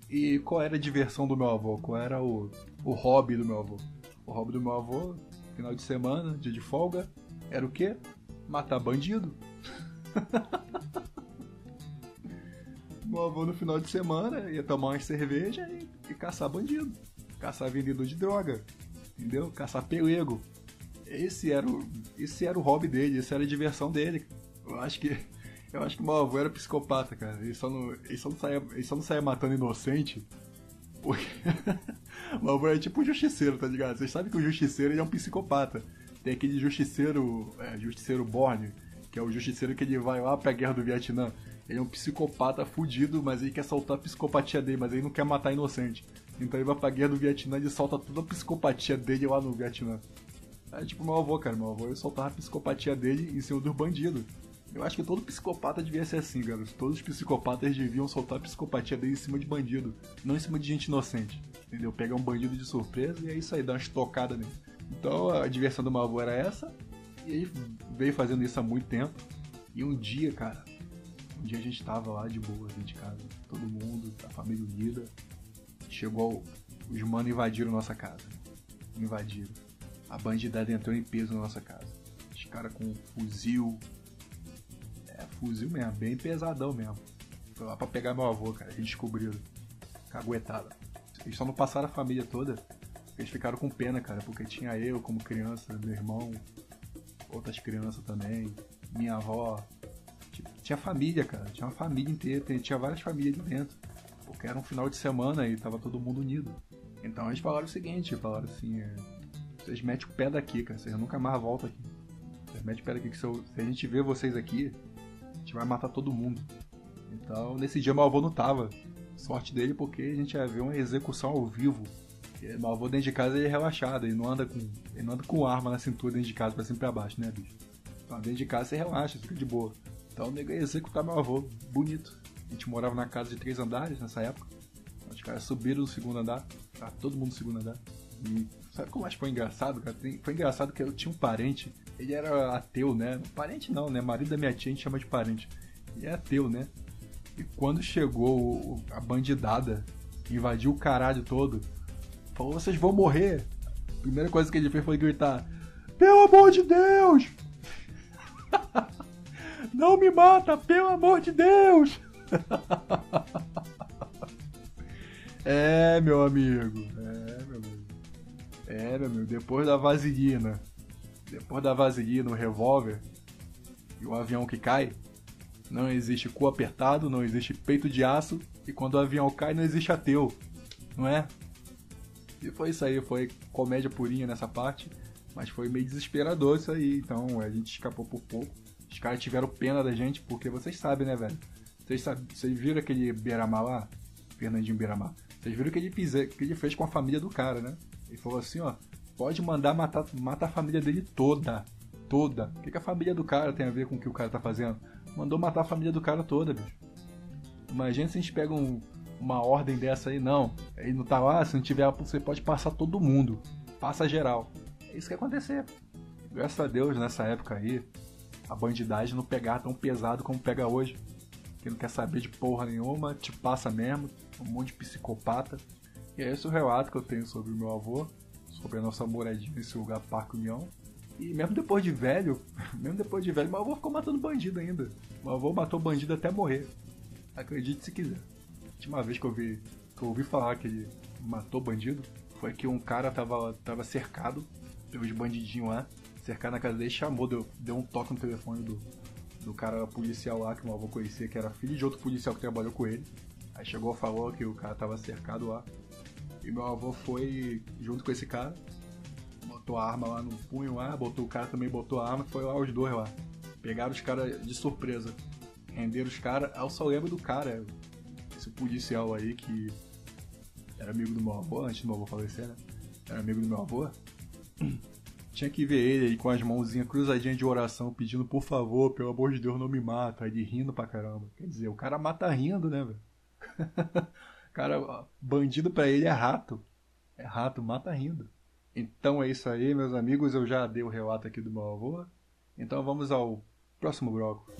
E qual era a diversão do meu avô? Qual era o, o hobby do meu avô? O hobby do meu avô, final de semana, dia de folga, era o quê? Matar bandido. meu avô no final de semana ia tomar uma cerveja e, e caçar bandido. Caçar vendedor de droga. Entendeu? Caçar pelego. Esse era o, esse era o hobby dele, essa era a diversão dele. Eu acho que eu acho que meu avô era psicopata, cara. Ele só não, ele só não, saía, ele só não saía matando inocente. Porque meu avô é tipo um justiceiro, tá ligado? Vocês sabem que o justiceiro ele é um psicopata. Tem aquele justiceiro, é, justiceiro Borne, que é o justiceiro que ele vai lá pra guerra do Vietnã. Ele é um psicopata fudido, mas ele quer soltar a psicopatia dele, mas ele não quer matar inocente. Então ele vai pra guerra do Vietnã e solta toda a psicopatia dele lá no Vietnã. É tipo meu avô, cara. Meu avô ele soltava a psicopatia dele em cima dos bandidos. Eu acho que todo psicopata devia ser assim, garoto. Todos os psicopatas deviam soltar a psicopatia dele em cima de bandido, não em cima de gente inocente. Entendeu? Pegar um bandido de surpresa e é isso aí, dar uma estocada nele. Então a diversão do avô era essa. E ele veio fazendo isso há muito tempo. E um dia, cara, um dia a gente tava lá de boa dentro de casa. Todo mundo, a família unida. Chegou, os manos invadiram nossa casa. Invadiram. A bandidada entrou em peso na nossa casa. Os caras com fuzil. É, fuzil mesmo, bem pesadão mesmo. Foi lá pra pegar meu avô, cara. Eles descobriram. Caguetada. Eles só não passaram a família toda. Eles ficaram com pena, cara, porque tinha eu como criança, meu irmão, outras crianças também, minha avó. Tinha família, cara. Tinha uma família inteira. Tinha várias famílias ali dentro. Porque era um final de semana e tava todo mundo unido. Então eles falaram o seguinte, falaram assim, é, vocês metem o pé daqui, cara. Vocês nunca mais voltam aqui. Vocês metem o pé daqui que se, eu- se a gente ver vocês aqui, gente vai matar todo mundo. Então nesse dia meu avô não tava. Sorte dele porque a gente ia ver uma execução ao vivo. E meu avô dentro de casa ele é relaxado, ele não anda com. Ele não anda com arma na cintura dentro de casa pra cima e pra baixo, né, bicho? Então dentro de casa você relaxa, fica de boa. Então o nego ia executar meu avô, bonito. A gente morava na casa de três andares nessa época. Os caras subiram no segundo andar, tá todo mundo no segundo andar. E sabe como acho que foi engraçado, cara? Foi engraçado que eu tinha um parente, ele era ateu, né? Parente não, né? Marido da minha tia a gente chama de parente. Ele é ateu, né? E quando chegou a bandidada, invadiu o caralho todo, falou: vocês vão morrer. A primeira coisa que ele fez foi gritar: Pelo amor de Deus! Não me mata, pelo amor de Deus! é, meu amigo. É, meu amigo. É, meu amigo. Depois da vaselina, depois da vaselina, o revólver e o avião que cai, não existe cu apertado, não existe peito de aço, e quando o avião cai, não existe ateu. Não é? E foi isso aí, foi comédia purinha nessa parte, mas foi meio desesperador isso aí, então a gente escapou por pouco. Os caras tiveram pena da gente, porque vocês sabem, né, velho? Vocês, sabem, vocês viram aquele Beiramar lá? Fernandinho Beiramar. Vocês viram o que ele fez com a família do cara, né? Ele falou assim, ó, pode mandar matar, matar a família dele toda. Toda. O que, que a família do cara tem a ver com o que o cara tá fazendo? Mandou matar a família do cara toda, bicho. Imagina se a gente pega um- uma ordem dessa aí, não. Aí não tá lá, se não tiver, você pode passar todo mundo. Passa geral. É isso que ia acontecer. Graças a Deus, nessa época aí, a bandidagem não pegava tão pesado como pega hoje. Que não quer saber de porra nenhuma, te passa mesmo, um monte de psicopata. E é esse o relato que eu tenho sobre o meu avô, sobre a nossa moradia nesse lugar Parque União. E mesmo depois de velho, mesmo depois de velho, meu avô ficou matando bandido ainda. Meu avô matou bandido até morrer. Acredite se quiser. A última vez que eu vi, que eu ouvi falar que ele matou bandido foi que um cara tava, tava cercado pelos bandidinhos lá, cercado na casa dele, chamou, deu, deu um toque no telefone do, do cara policial lá que meu avô conhecia, que era filho de outro policial que trabalhou com ele. Aí chegou e falou que o cara tava cercado lá. E meu avô foi junto com esse cara, botou a arma lá no punho lá, botou o cara também botou a arma, foi lá os dois lá. Pegaram os caras de surpresa. Renderam os caras. Eu só lembro do cara, esse policial aí que era amigo do meu avô, antes do meu avô falecer, né? Era amigo do meu avô. Tinha que ver ele aí com as mãozinhas cruzadinhas de oração, pedindo por favor, pelo amor de Deus, não me mata. Ele rindo pra caramba. Quer dizer, o cara mata rindo, né, velho? cara, bandido pra ele é rato. É rato, mata rindo. Então é isso aí, meus amigos. Eu já dei o relato aqui do meu avô. Então vamos ao próximo bloco.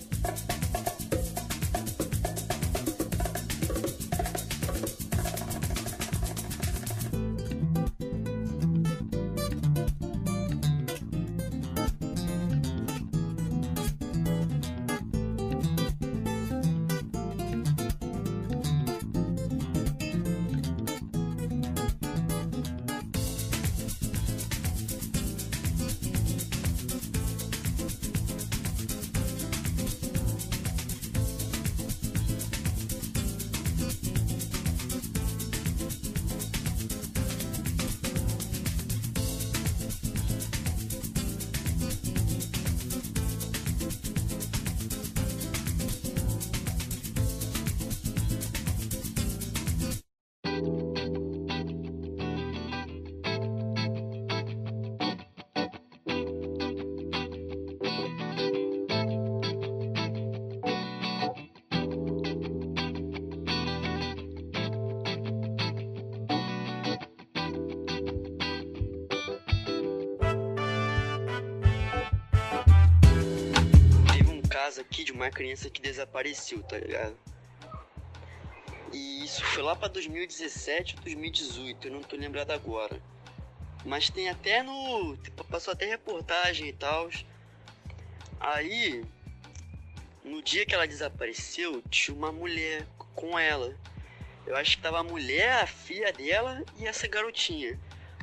Uma criança que desapareceu, tá ligado? E isso foi lá pra 2017 ou 2018, eu não tô lembrado agora. Mas tem até no. Tipo, passou até reportagem e tal. Aí, no dia que ela desapareceu, tinha uma mulher com ela. Eu acho que tava a mulher, a filha dela e essa garotinha.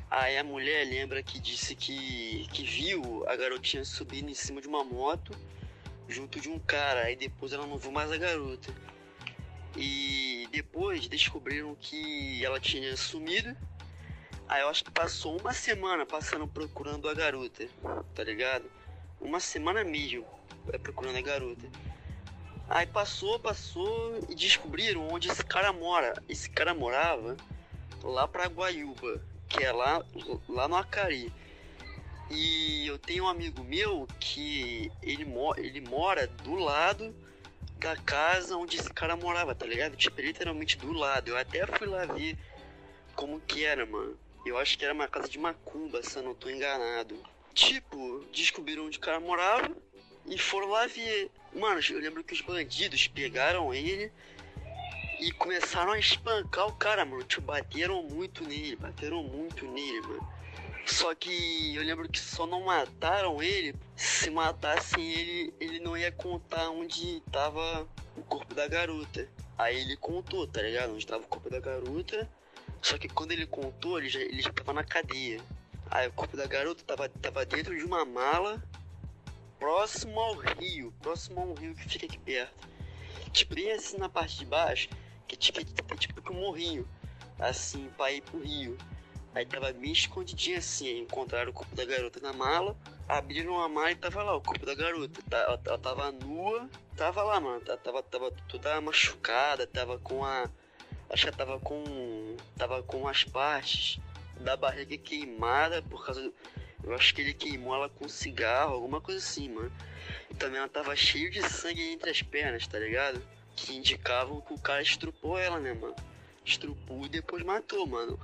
Aí a mulher lembra que disse que, que viu a garotinha subindo em cima de uma moto junto de um cara. Aí depois ela não viu mais a garota. E depois descobriram que ela tinha sumido. Aí eu acho que passou uma semana passando procurando a garota, tá ligado? Uma semana mesmo é, procurando a garota. Aí passou, passou e descobriram onde esse cara mora. Esse cara morava lá pra Guaiúba que é lá, lá no Acari. E eu tenho um amigo meu que ele, mo ele mora do lado da casa onde esse cara morava, tá ligado? Tipo, literalmente do lado. Eu até fui lá ver como que era, mano. Eu acho que era uma casa de macumba, se eu não tô enganado. Tipo, descobriram onde o cara morava e foram lá ver. Mano, eu lembro que os bandidos pegaram ele e começaram a espancar o cara, mano. Tipo, bateram muito nele, bateram muito nele, mano. Só que eu lembro que só não mataram ele. Se matassem ele, ele não ia contar onde tava o corpo da garota. Aí ele contou, tá ligado? Onde tava o corpo da garota. Só que quando ele contou, ele já, ele já tava na cadeia. Aí o corpo da garota tava, tava dentro de uma mala próximo ao rio. Próximo a um rio que fica aqui perto. Tipo, bem assim na parte de baixo que tinha tipo que um morrinho, assim, pra ir pro rio. Aí tava bem escondidinho assim, encontraram o corpo da garota na mala, abriram a mala e tava lá o corpo da garota. Ela, ela tava nua, tava lá, mano, tava, tava toda machucada, tava com a. Acho que ela tava com. Tava com as partes da barriga queimada por causa do. Eu acho que ele queimou ela com cigarro, alguma coisa assim, mano. Também ela tava cheio de sangue entre as pernas, tá ligado? que indicavam que o cara estrupou ela, né, mano? Estrupou e depois matou, mano.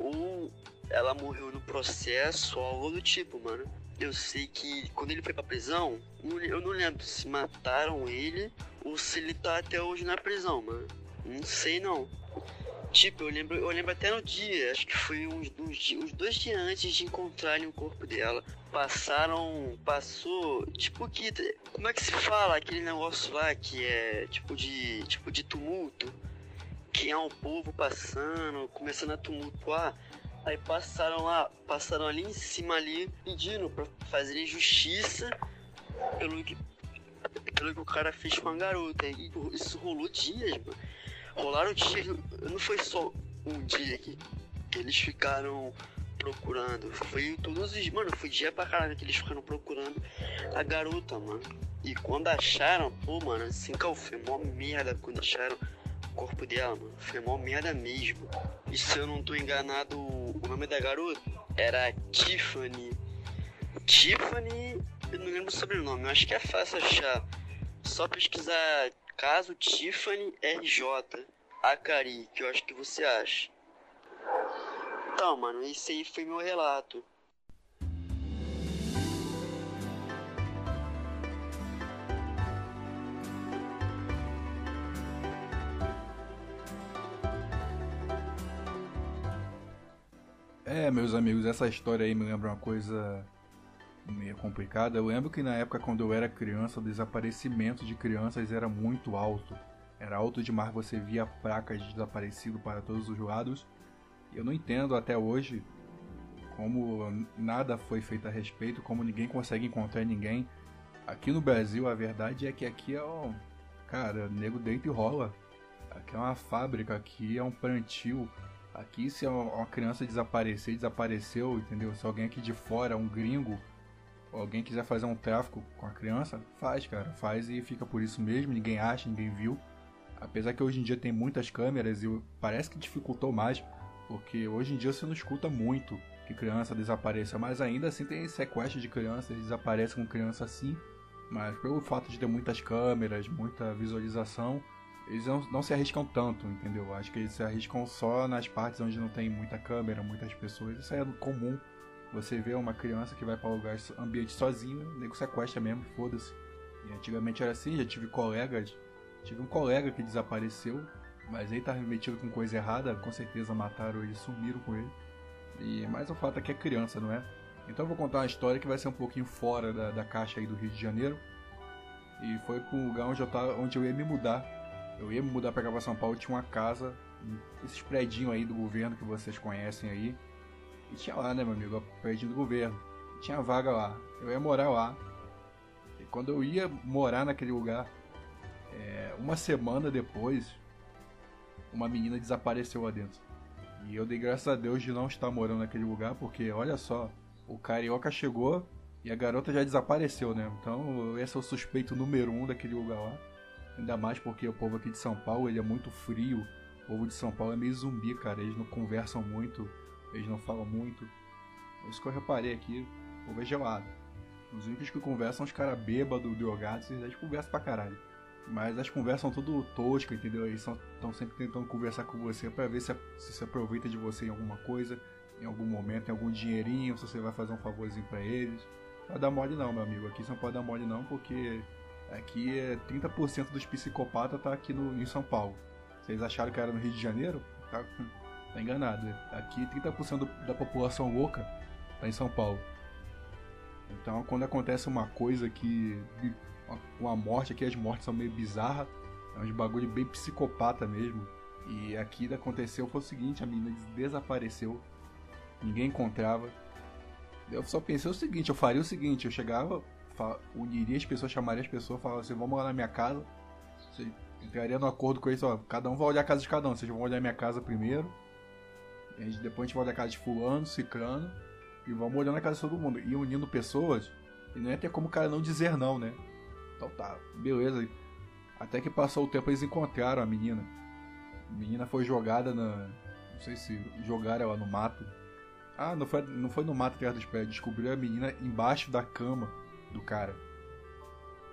Ou ela morreu no processo, ou algo do tipo, mano. Eu sei que quando ele foi pra prisão, eu não lembro se mataram ele ou se ele tá até hoje na prisão, mano. Não sei não. Tipo, eu lembro, eu lembro até no dia, acho que foi uns, uns, uns dois dias antes de encontrarem o corpo dela. Passaram. Passou. Tipo que. Como é que se fala aquele negócio lá que é tipo de. tipo de tumulto? Que é um povo passando, começando a tumultuar. Aí passaram lá, passaram ali em cima ali, pedindo pra fazerem justiça pelo que, pelo que o cara fez com a garota. E isso rolou dias, mano rolaram dias, não foi só um dia que, que eles ficaram procurando. Foi todos os. Mano, foi dia pra caralho que eles ficaram procurando a garota, mano. E quando acharam, pô, mano, assim, que foi mó merda quando acharam corpo dela, mano. Foi mó merda mesmo. E se eu não tô enganado, o nome da garota era Tiffany. Tiffany, eu não lembro o sobrenome, eu acho que é fácil achar. Só pesquisar Caso Tiffany RJ Akari, que eu acho que você acha. Então, mano, esse aí foi meu relato. É, meus amigos, essa história aí me lembra uma coisa meio complicada. Eu lembro que na época quando eu era criança, o desaparecimento de crianças era muito alto. Era alto demais, você via placas de desaparecido para todos os lados. Eu não entendo até hoje como nada foi feito a respeito, como ninguém consegue encontrar ninguém. Aqui no Brasil, a verdade é que aqui é um. Cara, nego deita e rola. Aqui é uma fábrica, aqui é um plantio. Aqui, se uma criança desaparecer, desapareceu, entendeu? Se alguém aqui de fora, um gringo, alguém quiser fazer um tráfico com a criança, faz, cara. Faz e fica por isso mesmo, ninguém acha, ninguém viu. Apesar que hoje em dia tem muitas câmeras e parece que dificultou mais, porque hoje em dia você não escuta muito que criança desapareça, mas ainda assim tem sequestro de crianças, desaparece com criança assim. Mas pelo fato de ter muitas câmeras, muita visualização, eles não, não se arriscam tanto, entendeu? Acho que eles se arriscam só nas partes onde não tem muita câmera, muitas pessoas. Isso é comum você vê uma criança que vai para um lugar ambiente sozinho, o nego sequestra mesmo, foda-se. E antigamente era assim, já tive colegas. Tive um colega que desapareceu, mas ele tava metido com coisa errada, com certeza mataram ele, sumiram com ele. E mais o fato é que é criança, não é? Então eu vou contar uma história que vai ser um pouquinho fora da, da caixa aí do Rio de Janeiro. E foi um lugar onde eu, tava, onde eu ia me mudar. Eu ia mudar para cá pra São Paulo, tinha uma casa, esses predinhos aí do governo que vocês conhecem aí. E tinha lá, né, meu amigo, o prédio do governo. Tinha vaga lá. Eu ia morar lá. E quando eu ia morar naquele lugar, é, uma semana depois, uma menina desapareceu lá dentro. E eu dei graças a Deus de não estar morando naquele lugar, porque olha só, o carioca chegou e a garota já desapareceu, né? Então esse é o suspeito número um daquele lugar lá. Ainda mais porque o povo aqui de São Paulo ele é muito frio. O povo de São Paulo é meio zumbi, cara. Eles não conversam muito, eles não falam muito. Isso que eu reparei aqui, o povo é gelado. Os únicos que conversam são os caras bêbados, drogados, eles conversam pra caralho. Mas as conversas são tudo toscas, entendeu? Eles estão sempre tentando conversar com você para ver se, se se aproveita de você em alguma coisa, em algum momento, em algum dinheirinho, se você vai fazer um favorzinho para eles. Não dá mole não, meu amigo. Aqui você não pode dar mole não, porque aqui é 30% dos psicopatas tá aqui no, em São Paulo. Vocês acharam que era no Rio de Janeiro? Tá, tá enganado. Aqui 30% do, da população louca tá em São Paulo. Então quando acontece uma coisa que uma morte, aqui as mortes são meio bizarras. É uns bagulho bem psicopata mesmo. E aqui aconteceu foi o seguinte, a menina desapareceu. Ninguém encontrava. Eu só pensei o seguinte, eu faria o seguinte, eu chegava, uniria as pessoas, chamaria as pessoas, falaria assim, vamos lá na minha casa. Você entraria no acordo com eles, ó, cada um vai olhar a casa de cada um. Vocês vão olhar minha casa primeiro. Depois a gente vai olhar a casa de fulano, ciclano. E vamos olhando a casa de todo mundo. E unindo pessoas. E não ia ter como o cara não dizer não, né? Então tá, beleza. Até que passou o tempo eles encontraram a menina. A menina foi jogada na. Não sei se jogaram ela no mato. Ah, não foi, não foi no mato atrás dos pés. Descobriu a menina embaixo da cama do cara.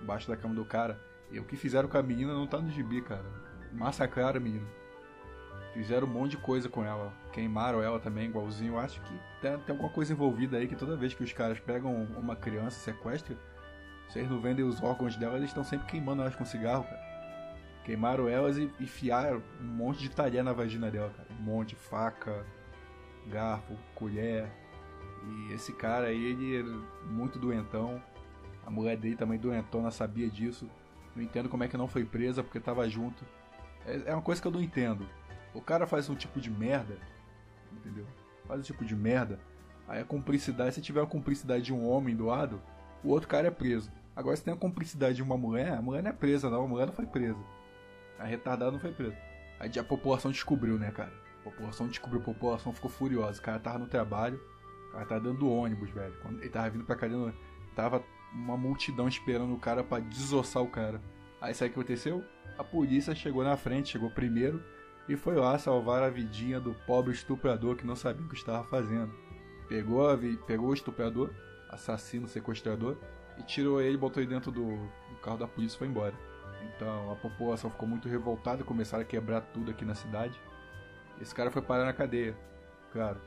Embaixo da cama do cara. E o que fizeram com a menina não tá no gibi, cara. Massacraram a menina. Fizeram um monte de coisa com ela. Queimaram ela também, igualzinho. Eu acho que tem, tem alguma coisa envolvida aí que toda vez que os caras pegam uma criança, sequestram, se eles não vendem os órgãos dela, eles estão sempre queimando elas com cigarro, cara. Queimaram elas e enfiaram um monte de talher na vagina dela, cara. Um monte de faca, garfo, colher. E esse cara aí, ele é muito doentão. A mulher dele também doentona, sabia disso. Não entendo como é que não foi presa porque tava junto. É, é uma coisa que eu não entendo. O cara faz um tipo de merda, entendeu? Faz um tipo de merda. Aí a cumplicidade, se tiver a cumplicidade de um homem do lado, o outro cara é preso. Agora, se tem a cumplicidade de uma mulher, a mulher não é presa, não. A mulher não foi presa. A retardada não foi presa. Aí a população descobriu, né, cara? A população descobriu, a população ficou furiosa. O cara tava no trabalho, o cara tava dando ônibus, velho. Quando ele tava vindo pra cadeia, tava uma multidão esperando o cara para desossar o cara. Aí sabe o que aconteceu? A polícia chegou na frente, chegou primeiro e foi lá salvar a vidinha do pobre estuprador que não sabia o que estava fazendo. Pegou, a pegou o estuprador, assassino, sequestrador, e tirou ele, botou ele dentro do, do carro da polícia e foi embora. Então a população ficou muito revoltada, começaram a quebrar tudo aqui na cidade. Esse cara foi parar na cadeia. Claro.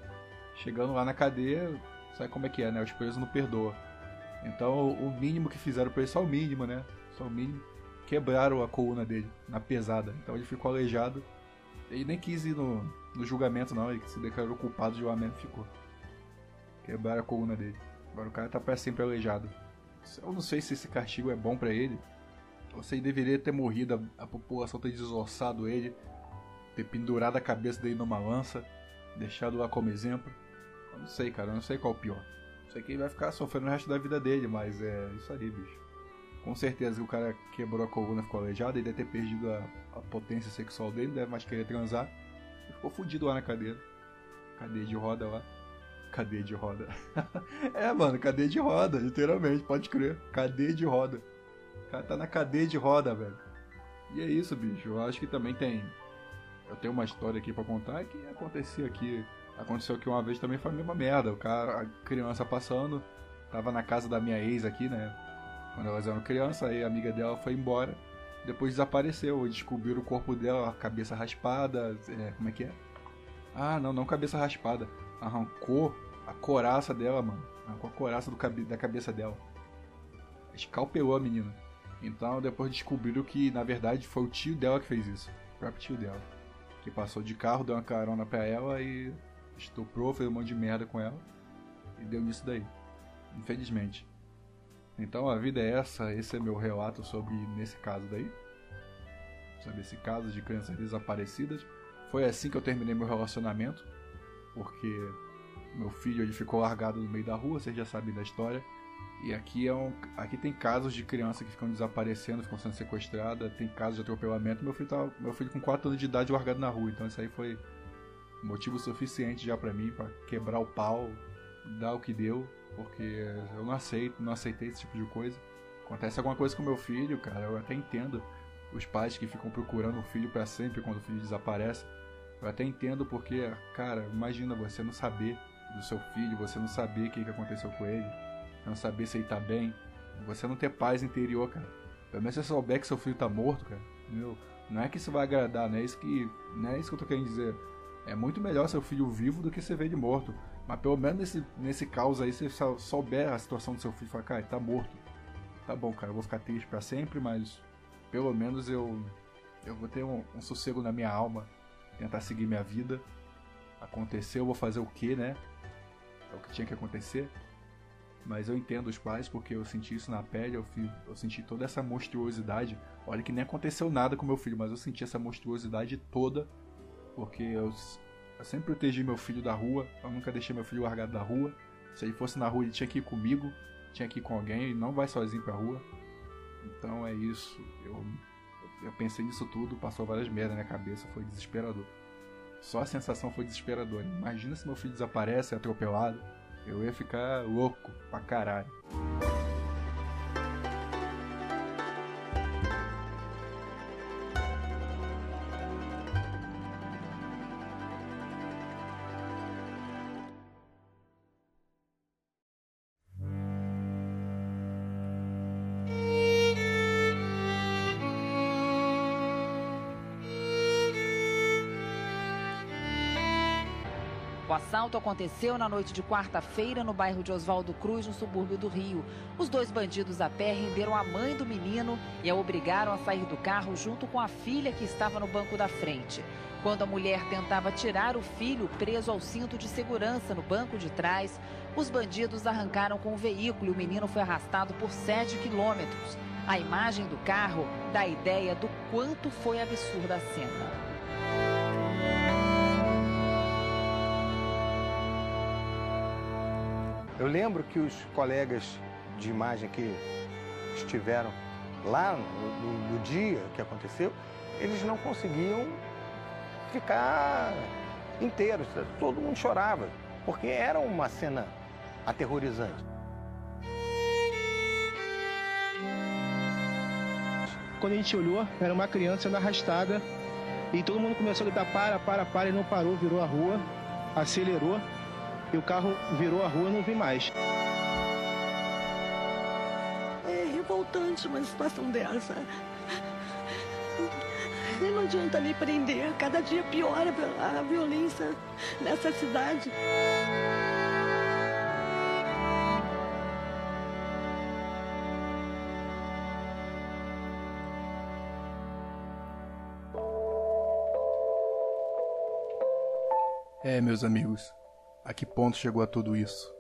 Chegando lá na cadeia, sabe como é que é, né? Os presos não perdoam. Então o mínimo que fizeram pra ele, só o mínimo, né? Só o mínimo. Quebraram a coluna dele, na pesada. Então ele ficou aleijado. Ele nem quis ir no, no julgamento, não. Ele se declarou culpado do julgamento ficou. Quebraram a coluna dele. Agora o cara tá para sempre aleijado. Eu não sei se esse castigo é bom para ele. Ou se ele deveria ter morrido, a, a população ter desossado ele, ter pendurado a cabeça dele numa lança, deixado lá como exemplo. Eu não sei, cara, eu não sei qual é o pior. Que ele vai ficar sofrendo o resto da vida dele, mas é isso aí, bicho. Com certeza que o cara quebrou a coluna, ficou aleijado, ele deve ter perdido a, a potência sexual dele, deve mais querer transar. E ficou fudido lá na cadeira. Cadeia de roda lá. Cadeia de roda. é, mano, cadeia de roda, literalmente, pode crer. Cadeia de roda. O cara tá na cadeia de roda, velho. E é isso, bicho. Eu acho que também tem. Eu tenho uma história aqui para contar que aconteceu aqui. Aconteceu aqui uma vez também foi a mesma merda. O cara, a criança passando, tava na casa da minha ex aqui, né? Quando elas eram crianças, aí a amiga dela foi embora. Depois desapareceu. Descobriram o corpo dela, a cabeça raspada. É, como é que é? Ah, não, não cabeça raspada arrancou a coraça dela, mano. Arrancou a coraça do, da cabeça dela. Escalpelou a menina. Então depois descobriram que na verdade foi o tio dela que fez isso. O próprio tio dela. Que passou de carro, deu uma carona pra ela e estuprou, fez um monte de merda com ela. E deu nisso daí. Infelizmente. Então a vida é essa, esse é meu relato sobre nesse caso daí. Sobre esse caso de crianças desaparecidas. Foi assim que eu terminei meu relacionamento. Porque meu filho ele ficou largado no meio da rua, vocês já sabem da história. E aqui é um, aqui tem casos de criança que ficam desaparecendo, ficam sendo sequestradas, tem casos de atropelamento. Meu filho meu filho com 4 anos de idade largado na rua, então isso aí foi motivo suficiente já para mim para quebrar o pau, dar o que deu, porque eu não aceito, não aceitei esse tipo de coisa. Acontece alguma coisa com meu filho, cara, eu até entendo os pais que ficam procurando o filho para sempre quando o filho desaparece. Eu até entendo porque, cara, imagina você não saber do seu filho, você não saber o que, aconteceu com ele, não saber se ele tá bem, você não ter paz interior, cara. Pelo menos você souber que seu filho tá morto, cara, entendeu? Não é que isso vai agradar, não é isso que, não é isso que eu tô querendo dizer. É muito melhor seu filho vivo do que você ver ele morto. Mas pelo menos nesse, nesse caos aí, você souber a situação do seu filho e falar, cara, ele tá morto. Tá bom, cara, eu vou ficar triste para sempre, mas pelo menos eu eu vou ter um, um sossego na minha alma, tentar seguir minha vida. Aconteceu, eu vou fazer o que, né? É o que tinha que acontecer. Mas eu entendo os pais porque eu senti isso na pele, eu, fui, eu senti toda essa monstruosidade. Olha que nem aconteceu nada com meu filho, mas eu senti essa monstruosidade toda porque eu, eu sempre protegi meu filho da rua, eu nunca deixei meu filho largado da rua. Se ele fosse na rua, ele tinha que ir comigo, tinha que ir com alguém, ele não vai sozinho pra rua. Então é isso. Eu, eu pensei nisso tudo, passou várias merdas na minha cabeça, foi desesperador. Só a sensação foi desesperadora. Imagina se meu filho desaparece, é atropelado. Eu ia ficar louco pra caralho. Assalto aconteceu na noite de quarta-feira no bairro de Oswaldo Cruz, no subúrbio do Rio. Os dois bandidos a pé renderam a mãe do menino e a obrigaram a sair do carro junto com a filha que estava no banco da frente. Quando a mulher tentava tirar o filho preso ao cinto de segurança no banco de trás, os bandidos arrancaram com o veículo e o menino foi arrastado por 7 quilômetros. A imagem do carro dá ideia do quanto foi absurda a cena. Eu lembro que os colegas de imagem que estiveram lá no, no, dia que aconteceu, eles não conseguiam ficar inteiros. Todo mundo chorava, porque era uma cena aterrorizante. Quando a gente olhou, era uma criança sendo arrastada e todo mundo começou a gritar para, para, para e não parou, virou a rua, acelerou e o carro virou a rua e não vi mais. É revoltante uma situação dessa. E não adianta nem prender, cada dia piora a violência nessa cidade. É, meus amigos, a que ponto chegou a tudo isso?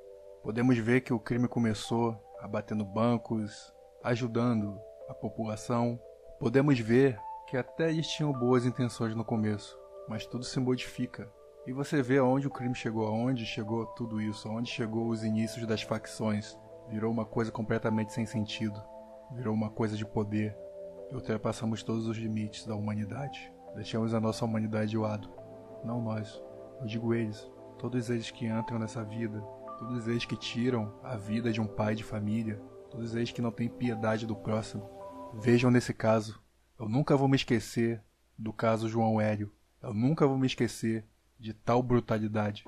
Podemos ver que o crime começou abatendo bancos, ajudando a população. Podemos ver que até eles tinham boas intenções no começo, mas tudo se modifica. E você vê aonde o crime chegou, aonde chegou tudo isso, aonde chegou os inícios das facções. Virou uma coisa completamente sem sentido. Virou uma coisa de poder. E ultrapassamos todos os limites da humanidade. Deixamos a nossa humanidade de lado. Não nós. Eu digo eles. Todos eles que entram nessa vida. Todos eles que tiram a vida de um pai de família. Todos eles que não têm piedade do próximo. Vejam nesse caso. Eu nunca vou me esquecer do caso João Hélio. Eu nunca vou me esquecer de tal brutalidade.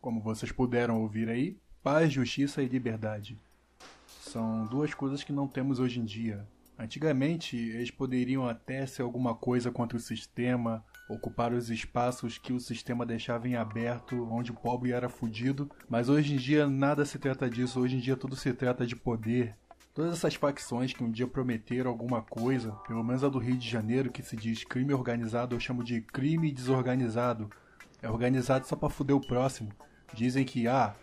Como vocês puderam ouvir aí, paz, justiça e liberdade. São duas coisas que não temos hoje em dia. Antigamente, eles poderiam até ser alguma coisa contra o sistema, ocupar os espaços que o sistema deixava em aberto, onde o pobre era fudido, mas hoje em dia nada se trata disso, hoje em dia tudo se trata de poder. Todas essas facções que um dia prometeram alguma coisa, pelo menos a do Rio de Janeiro, que se diz crime organizado, eu chamo de crime desorganizado. É organizado só pra fuder o próximo. Dizem que, ah,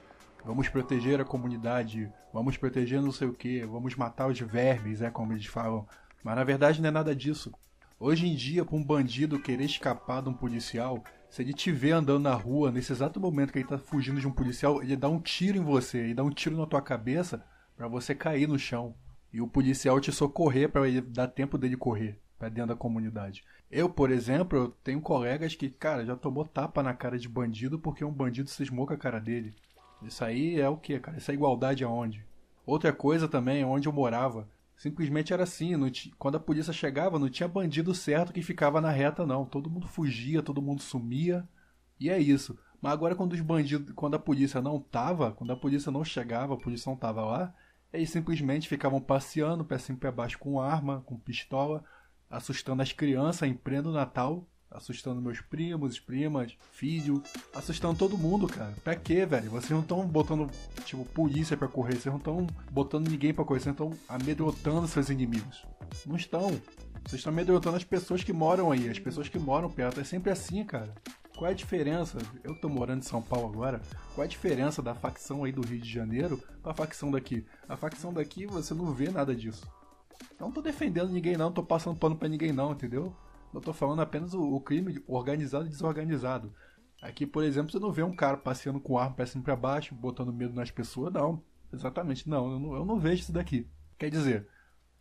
vamos proteger a comunidade, vamos proteger não sei o que, vamos matar os vermes, é como eles falam. Mas na verdade não é nada disso. Hoje em dia, para um bandido querer escapar de um policial, se ele te vê andando na rua, nesse exato momento que ele tá fugindo de um policial, ele dá um tiro em você, ele dá um tiro na tua cabeça para você cair no chão. E o policial te socorrer para ele dar tempo dele correr para dentro da comunidade. Eu, por exemplo, eu tenho colegas que, cara, já tomou tapa na cara de bandido porque um bandido cismou com a cara dele. Isso aí é o que, cara? Isso é igualdade aonde? Outra coisa também, onde eu morava, simplesmente era assim, quando a polícia chegava, não tinha bandido certo que ficava na reta, não. Todo mundo fugia, todo mundo sumia. E é isso. Mas agora quando os bandidos, quando a polícia não tava, quando a polícia não chegava, a polícia não tava lá, eles simplesmente ficavam passeando, pé cima pé baixo com arma, com pistola, assustando as crianças em pleno Natal, assustando meus primos, primas, filho, assustando todo mundo, cara. Pra quê, velho? Vocês não estão botando, tipo, polícia para correr, vocês não estão botando ninguém para correr, vocês estão amedrontando seus inimigos. Não estão. Vocês estão amedrontando as pessoas que moram aí, as pessoas que moram perto. É sempre assim, cara. Qual é a diferença? Eu tô morando em São Paulo agora. Qual é a diferença da facção aí do Rio de Janeiro pra facção daqui? A facção daqui você não vê nada disso. Não tô defendendo ninguém não, tô passando pano pra ninguém não, entendeu? Eu tô falando apenas o, crime organizado e desorganizado. Aqui, por exemplo, você não vê um cara passeando com arma pra cima e pra baixo, botando medo nas pessoas, não. Exatamente, não eu, não. eu não vejo isso daqui. Quer dizer,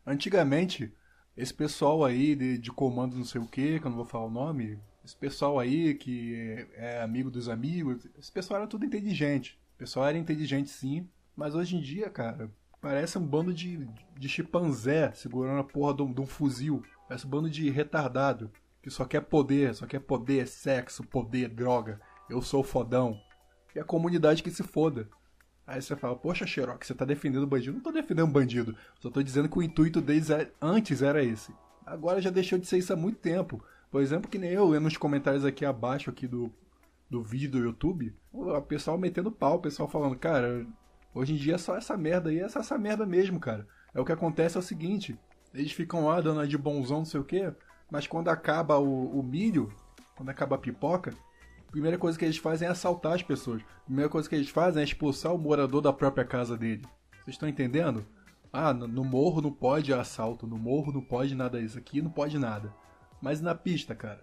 antigamente, esse pessoal aí de, de comando não sei o que, que eu não vou falar o nome, esse pessoal aí que é, é amigo dos amigos, esse pessoal era tudo inteligente. O pessoal era inteligente sim, mas hoje em dia, cara, Parece um bando de, de chimpanzé segurando a porra de um, de um fuzil. Um bando de retardado que só quer poder, só quer poder, sexo, poder, droga. Eu sou fodão. E a comunidade que se foda. Aí você fala, poxa, Xerox, você tá defendendo bandido? Não tô defendendo bandido. Só tô dizendo que o intuito deles é, antes era esse. Agora já deixou de ser isso há muito tempo. Por exemplo, que nem eu lendo nos comentários aqui abaixo aqui do, do vídeo do YouTube, o pessoal metendo pau, o pessoal falando, cara, Hoje em dia é só essa merda aí, é só essa merda mesmo, cara. É o que acontece é o seguinte, eles ficam lá dando de bonzão, não sei o quê, mas quando acaba o, o milho, quando acaba a pipoca, a primeira coisa que eles fazem é assaltar as pessoas. A primeira coisa que eles fazem é expulsar o morador da própria casa dele. Vocês estão entendendo? Ah, no, no morro não pode assalto, no morro não pode nada isso aqui, não pode nada. Mas na pista, cara.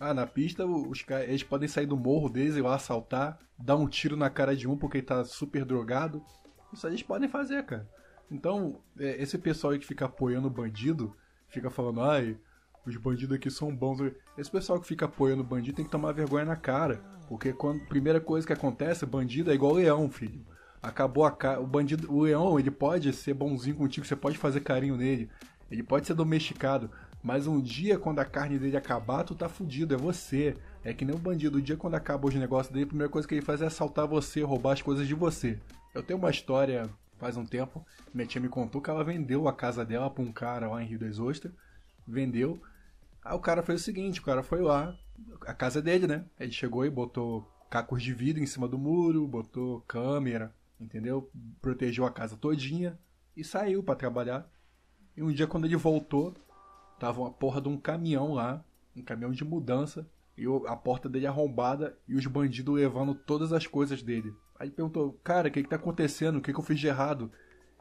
Ah, na pista os eles podem sair do morro deles e lá assaltar, dar um tiro na cara de um porque ele tá super drogado. Isso eles podem fazer, cara. Então, é, esse pessoal aí que fica apoiando o bandido, fica falando, ai, os bandidos aqui são bons. Esse pessoal que fica apoiando o bandido tem que tomar vergonha na cara. Porque quando primeira coisa que acontece, bandido é igual leão, filho. Acabou a. O bandido. O leão, ele pode ser bonzinho contigo, você pode fazer carinho nele. Ele pode ser domesticado. Mas um dia, quando a carne dele acabar, tu tá fudido, é você. É que nem um bandido. O dia quando acaba os negócios dele, a primeira coisa que ele faz é assaltar você, roubar as coisas de você. Eu tenho uma história faz um tempo, minha tia me contou que ela vendeu a casa dela pra um cara lá em Rio das Ostras. Vendeu. Aí o cara fez o seguinte, o cara foi lá, a casa é dele, né? Ele chegou e botou cacos de vidro em cima do muro, botou câmera, entendeu? Protegeu a casa todinha e saiu para trabalhar. E um dia quando ele voltou, Tava uma porra de um caminhão lá, um caminhão de mudança, e a porta dele arrombada e os bandidos levando todas as coisas dele. Aí ele perguntou, cara, o que, que tá acontecendo? O que, que eu fiz de errado?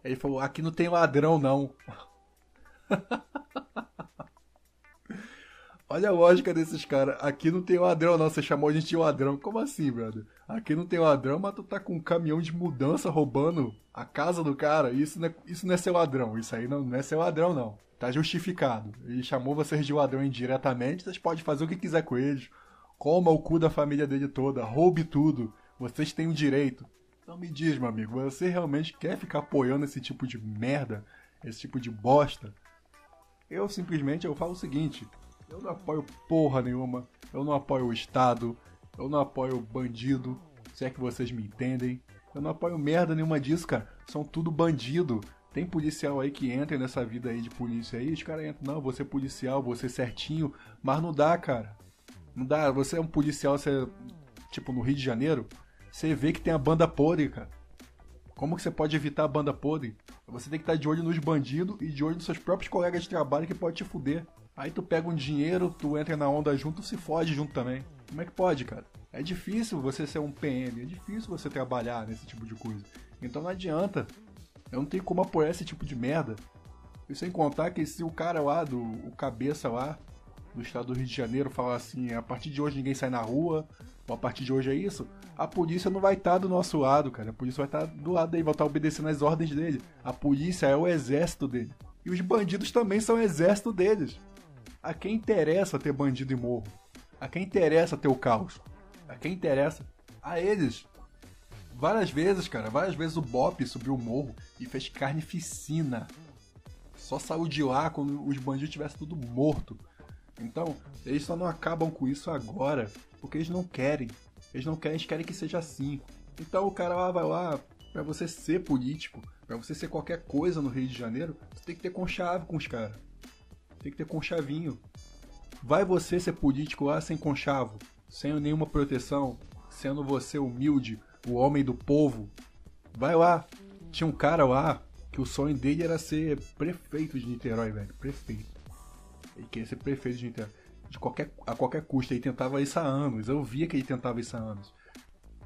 Aí ele falou, aqui não tem ladrão não. Olha a lógica desses caras. Aqui não tem ladrão, não. Você chamou a gente de ladrão. Como assim, brother? Aqui não tem ladrão, mas tu tá com um caminhão de mudança roubando a casa do cara. Isso não é, isso não é ser ladrão. Isso aí não, não é ser ladrão, não. Tá justificado. Ele chamou vocês de ladrão indiretamente, vocês podem fazer o que quiser com eles. Coma o cu da família dele toda, roube tudo. Vocês têm o direito. Então me diz, meu amigo, você realmente quer ficar apoiando esse tipo de merda, esse tipo de bosta? Eu simplesmente eu falo o seguinte: eu não apoio porra nenhuma, eu não apoio o Estado, eu não apoio o bandido, se é que vocês me entendem. Eu não apoio merda nenhuma disso, cara. São tudo bandido. Tem policial aí que entra nessa vida aí de polícia aí, os caras entram, não, você é policial, você é certinho, mas não dá, cara. Não dá, você é um policial, você, tipo, no Rio de Janeiro, você vê que tem a banda podre, cara. Como que você pode evitar a banda podre? Você tem que estar de olho nos bandidos e de olho nos seus próprios colegas de trabalho que pode te fuder. Aí tu pega um dinheiro, tu entra na onda junto, se fode junto também. Como é que pode, cara? É difícil você ser um PM, é difícil você trabalhar nesse tipo de coisa. Então não adianta. Eu não tenho como apoiar esse tipo de merda. E sem contar que se o cara lá, do o cabeça lá, do estado do Rio de Janeiro, falar assim, a partir de hoje ninguém sai na rua, a partir de hoje é isso, a polícia não vai estar tá do nosso lado, cara. A polícia vai estar tá do lado dele, vai estar tá obedecendo as ordens dele. A polícia é o exército dele. E os bandidos também são o exército deles. A quem interessa ter bandido e morro? A quem interessa ter o caos? A quem interessa? A eles. Várias vezes, cara, várias vezes o Bop subiu o morro e fez carnificina. Só saiu de lá quando os bandidos tivessem tudo morto. Então, eles só não acabam com isso agora, porque eles não querem. Eles não querem, eles querem que seja assim. Então o cara lá vai lá, pra você ser político, para você ser qualquer coisa no Rio de Janeiro, você tem que ter conchave com os caras. Tem que ter conchavinho. Vai você ser político lá sem conchavo, sem nenhuma proteção, sendo você humilde, o homem do povo. Vai lá. Tinha um cara lá que o sonho dele era ser prefeito de Niterói, velho. Prefeito. Ele queria ser prefeito de Niterói. De qualquer, a qualquer custo. Ele tentava isso há anos. Eu via que ele tentava isso há anos.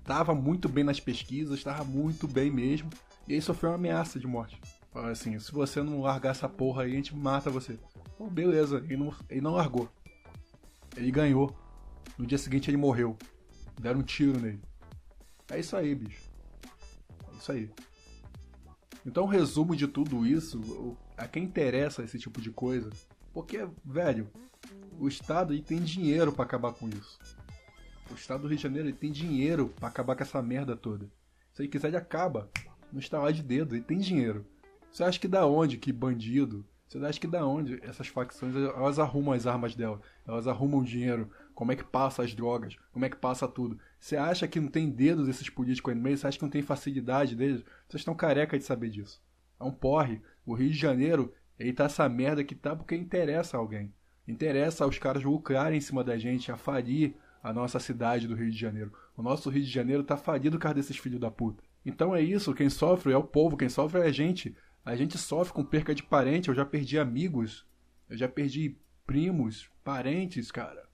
Tava muito bem nas pesquisas, tava muito bem mesmo. E aí sofreu uma ameaça de morte. Falaram assim, se você não largar essa porra aí, a gente mata você. Beleza, ele não, ele não largou. Ele ganhou. No dia seguinte ele morreu. Deram um tiro nele. É isso aí, bicho. É isso aí. Então, resumo de tudo isso, a quem interessa esse tipo de coisa, porque, velho, o Estado ele tem dinheiro para acabar com isso. O Estado do Rio de Janeiro ele tem dinheiro para acabar com essa merda toda. Se ele quiser, ele acaba. Não está lá de dedo, ele tem dinheiro. Você acha que da onde que bandido, você acha que da onde essas facções elas arrumam as armas dela, elas arrumam dinheiro, como é que passa as drogas, como é que passa tudo. Você acha que não tem dedos esses políticos aí no meio? Você acha que não tem facilidade deles? Vocês estão careca de saber disso. É um porre. O Rio de Janeiro, ele tá essa merda que tá porque interessa a alguém. Interessa aos caras lucrarem em cima da gente, a falir a nossa cidade do Rio de Janeiro. O nosso Rio de Janeiro tá falido por causa desses filhos da puta. Então é isso, quem sofre é o povo, quem sofre é a gente. A gente sofre com perca de parente, eu já perdi amigos, eu já perdi primos, parentes, cara.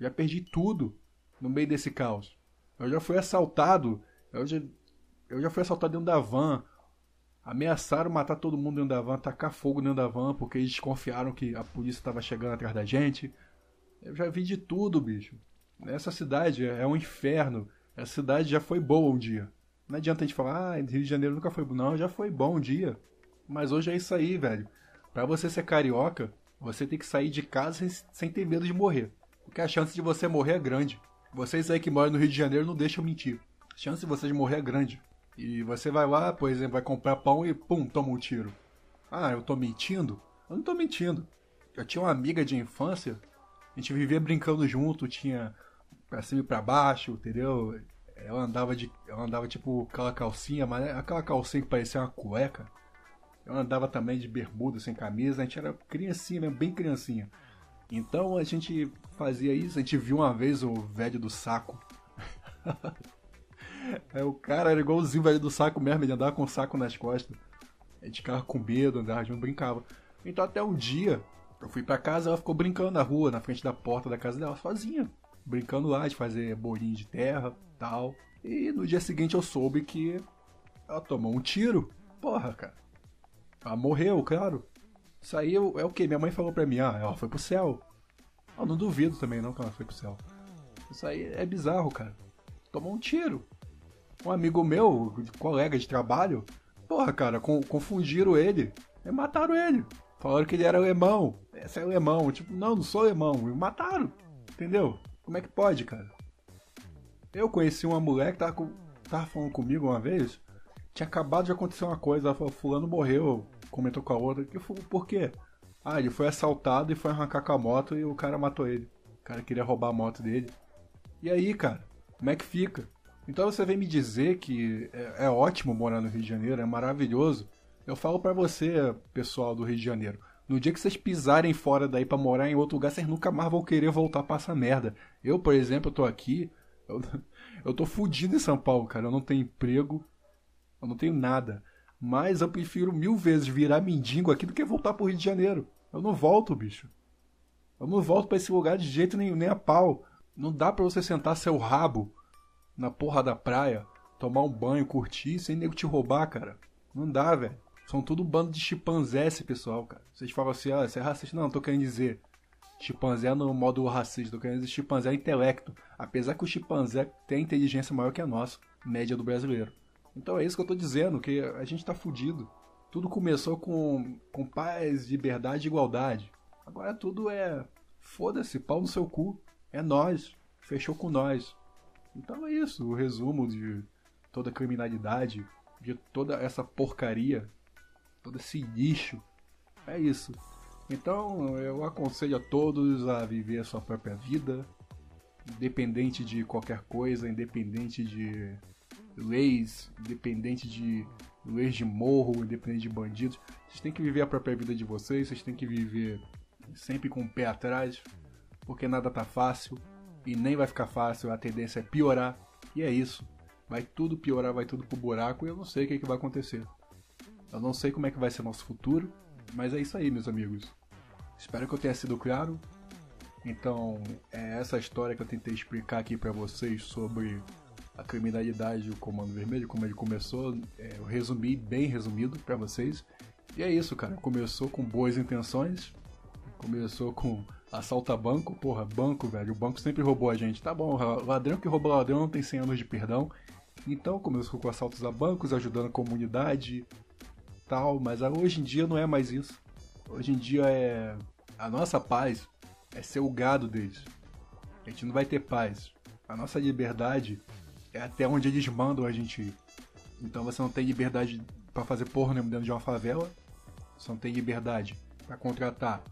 Já perdi tudo no meio desse caos. Eu já fui assaltado, eu já, eu já fui assaltado dentro da van. Ameaçaram matar todo mundo dentro da van, tacar fogo dentro da van, porque eles desconfiaram que a polícia estava chegando atrás da gente. Eu já vi de tudo, bicho. Essa cidade é um inferno. Essa cidade já foi boa um dia. Não adianta a gente falar, ah, Rio de Janeiro nunca foi bom. Não, já foi bom um dia. Mas hoje é isso aí, velho. Para você ser carioca, você tem que sair de casa sem ter medo de morrer. Porque a chance de você morrer é grande. Vocês aí que moram no Rio de Janeiro não deixam mentir. A chance de vocês morrer é grande. E você vai lá, por exemplo, vai comprar pão e pum, toma um tiro. Ah, eu tô mentindo? Eu não tô mentindo. Eu tinha uma amiga de infância, a gente vivia brincando junto, tinha pra cima e pra baixo, entendeu? Ela andava de. Ela andava tipo aquela calcinha, mas aquela calcinha que parecia uma cueca. Eu andava também de bermuda, sem camisa, a gente era criancinha mesmo, bem criancinha. Então a gente fazia isso, a gente viu uma vez o velho do saco. é, o cara era igualzinho velho do saco mesmo, ele andava com o saco nas costas. A gente ficava com medo, andava junto, brincava. Então até um dia, eu fui pra casa, ela ficou brincando na rua, na frente da porta da casa dela, sozinha. Brincando lá de fazer bolinho de terra tal. E no dia seguinte eu soube que ela tomou um tiro. Porra, cara. Ela morreu, claro. Isso aí é o que? Minha mãe falou pra mim, ah, ela foi pro céu. Eu não duvido também não que ela foi pro céu. Isso aí é bizarro, cara. Tomou um tiro. Um amigo meu, colega de trabalho, porra, cara, confundiram ele e mataram ele. Falaram que ele era alemão. Esse é alemão. Tipo, não, não sou alemão. Me mataram. Entendeu? Como é que pode, cara? Eu conheci uma mulher que tava, com, tava falando comigo uma vez, tinha acabado de acontecer uma coisa, ela falou, fulano morreu, comentou com a outra, que falou, por quê? Ah, ele foi assaltado e foi arrancar com a moto e o cara matou ele. O cara queria roubar a moto dele. E aí, cara, como é que fica? Então você vem me dizer que é, é ótimo morar no Rio de Janeiro, é maravilhoso. Eu falo para você, pessoal do Rio de Janeiro, no dia que vocês pisarem fora daí para morar em outro lugar, vocês nunca mais vão querer voltar pra essa merda. Eu, por exemplo, eu tô aqui, eu, eu tô fudido em São Paulo, cara. Eu não tenho emprego, eu não tenho nada. Mas eu prefiro mil vezes virar mendigo aqui do que voltar pro Rio de Janeiro. Eu não volto, bicho. Eu não volto para esse lugar de jeito nenhum, nem a pau. Não dá para você sentar seu rabo na porra da praia, tomar um banho, curtir, sem nego te roubar, cara. Não dá, velho. São tudo um bando de chimpanzé esse pessoal, cara. Vocês falam assim, ah, você é racista. Não, não tô querendo dizer. Chimpanzé no modo racista, tô querendo dizer chimpanzé é intelecto. Apesar que o chimpanzé tem inteligência maior que a nossa, média do brasileiro. Então é isso que eu tô dizendo, que a gente tá fudido. Tudo começou com, com paz, liberdade e igualdade. Agora tudo é. Foda-se, pau no seu cu. É nós. Fechou com nós. Então é isso, o resumo de toda a criminalidade, de toda essa porcaria, todo esse lixo. É isso. Então eu aconselho a todos a viver a sua própria vida, independente de qualquer coisa, independente de leis, independente de leis de morro, independente de bandidos. Vocês têm que viver a própria vida de vocês, vocês têm que viver sempre com o pé atrás, porque nada tá fácil e nem vai ficar fácil, a tendência é piorar. E é isso. Vai tudo piorar, vai tudo pro buraco e eu não sei o que, é que vai acontecer. Eu não sei como é que vai ser nosso futuro, mas é isso aí, meus amigos. Espero que eu tenha sido claro. Então, é essa história que eu tentei explicar aqui para vocês sobre a criminalidade o Comando Vermelho, como ele começou. É, eu resumi bem resumido para vocês. E é isso, cara. Começou com boas intenções. Começou com assalto a banco. Porra, banco, velho. O banco sempre roubou a gente. Tá bom, ladrão que rouba ladrão não tem 100 anos de perdão. Então começou com assaltos a bancos, ajudando a comunidade, tal. Mas hoje em dia não é mais isso. Hoje em dia é. A nossa paz é ser o gado deles. A gente não vai ter paz. A nossa liberdade é até onde eles mandam a gente ir. Então você não tem liberdade para fazer porra dentro de uma favela. Você não tem liberdade para contratar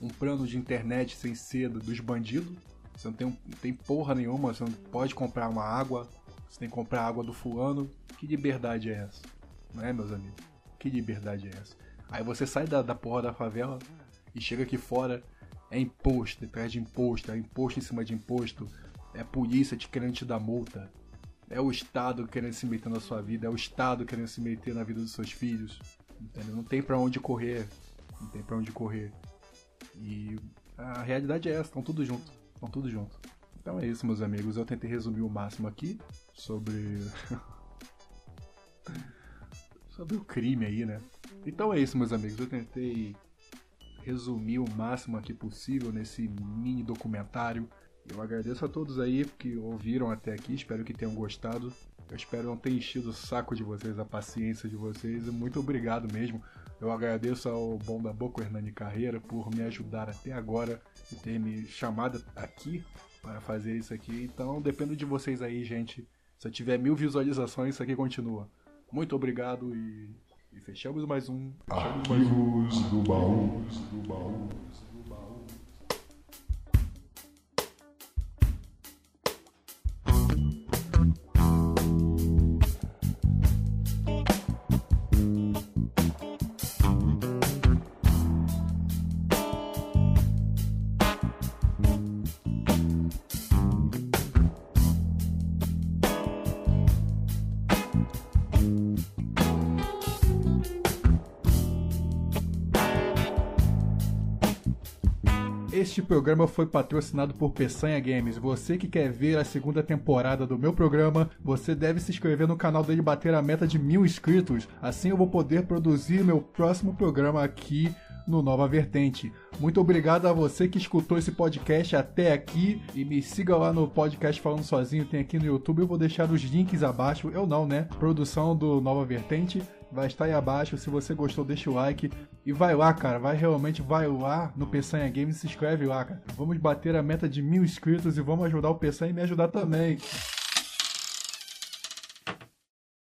um plano de internet sem cedo dos bandidos. Você não tem, não tem porra nenhuma, você não pode comprar uma água, você tem que comprar água do fulano. Que liberdade é essa? Não é, meus amigos? Que liberdade é essa? Aí você sai da, da porra da favela e chega aqui fora, é imposto, atrás de imposto, é imposto em cima de imposto, é polícia te querendo te dar multa, é o Estado querendo se meter na sua vida, é o Estado querendo se meter na vida dos seus filhos. Entendeu? Não tem para onde correr. Não tem para onde correr. E a realidade é essa, estão tudo junto. Estão tudo junto. Então é isso, meus amigos. Eu tentei resumir o máximo aqui sobre. sobre o crime aí, né? Então é isso, meus amigos. Eu tentei resumir o máximo aqui possível nesse mini documentário eu agradeço a todos aí que ouviram até aqui, espero que tenham gostado. Eu espero não ter enchido o saco de vocês, a paciência de vocês. Muito obrigado mesmo. Eu agradeço ao Bom da Boca, Hernani Carreira, por me ajudar até agora e ter me chamado aqui para fazer isso aqui. Então, dependo de vocês aí, gente. Se eu tiver mil visualizações, isso aqui continua. Muito obrigado e, e fechamos mais um. Fechamos mais um. do baú. Do baú. Este programa foi patrocinado por Peçanha Games. Você que quer ver a segunda temporada do meu programa, você deve se inscrever no canal dele bater a meta de mil inscritos. Assim eu vou poder produzir meu próximo programa aqui no Nova Vertente. Muito obrigado a você que escutou esse podcast até aqui e me siga lá no podcast Falando Sozinho, tem aqui no YouTube, eu vou deixar os links abaixo, eu não, né? Produção do Nova Vertente vai estar aí abaixo. Se você gostou, deixa o like. E vai lá, cara. Vai realmente, vai lá no Peçanha Games se inscreve lá, cara. Vamos bater a meta de mil inscritos e vamos ajudar o Peçanha e me ajudar também.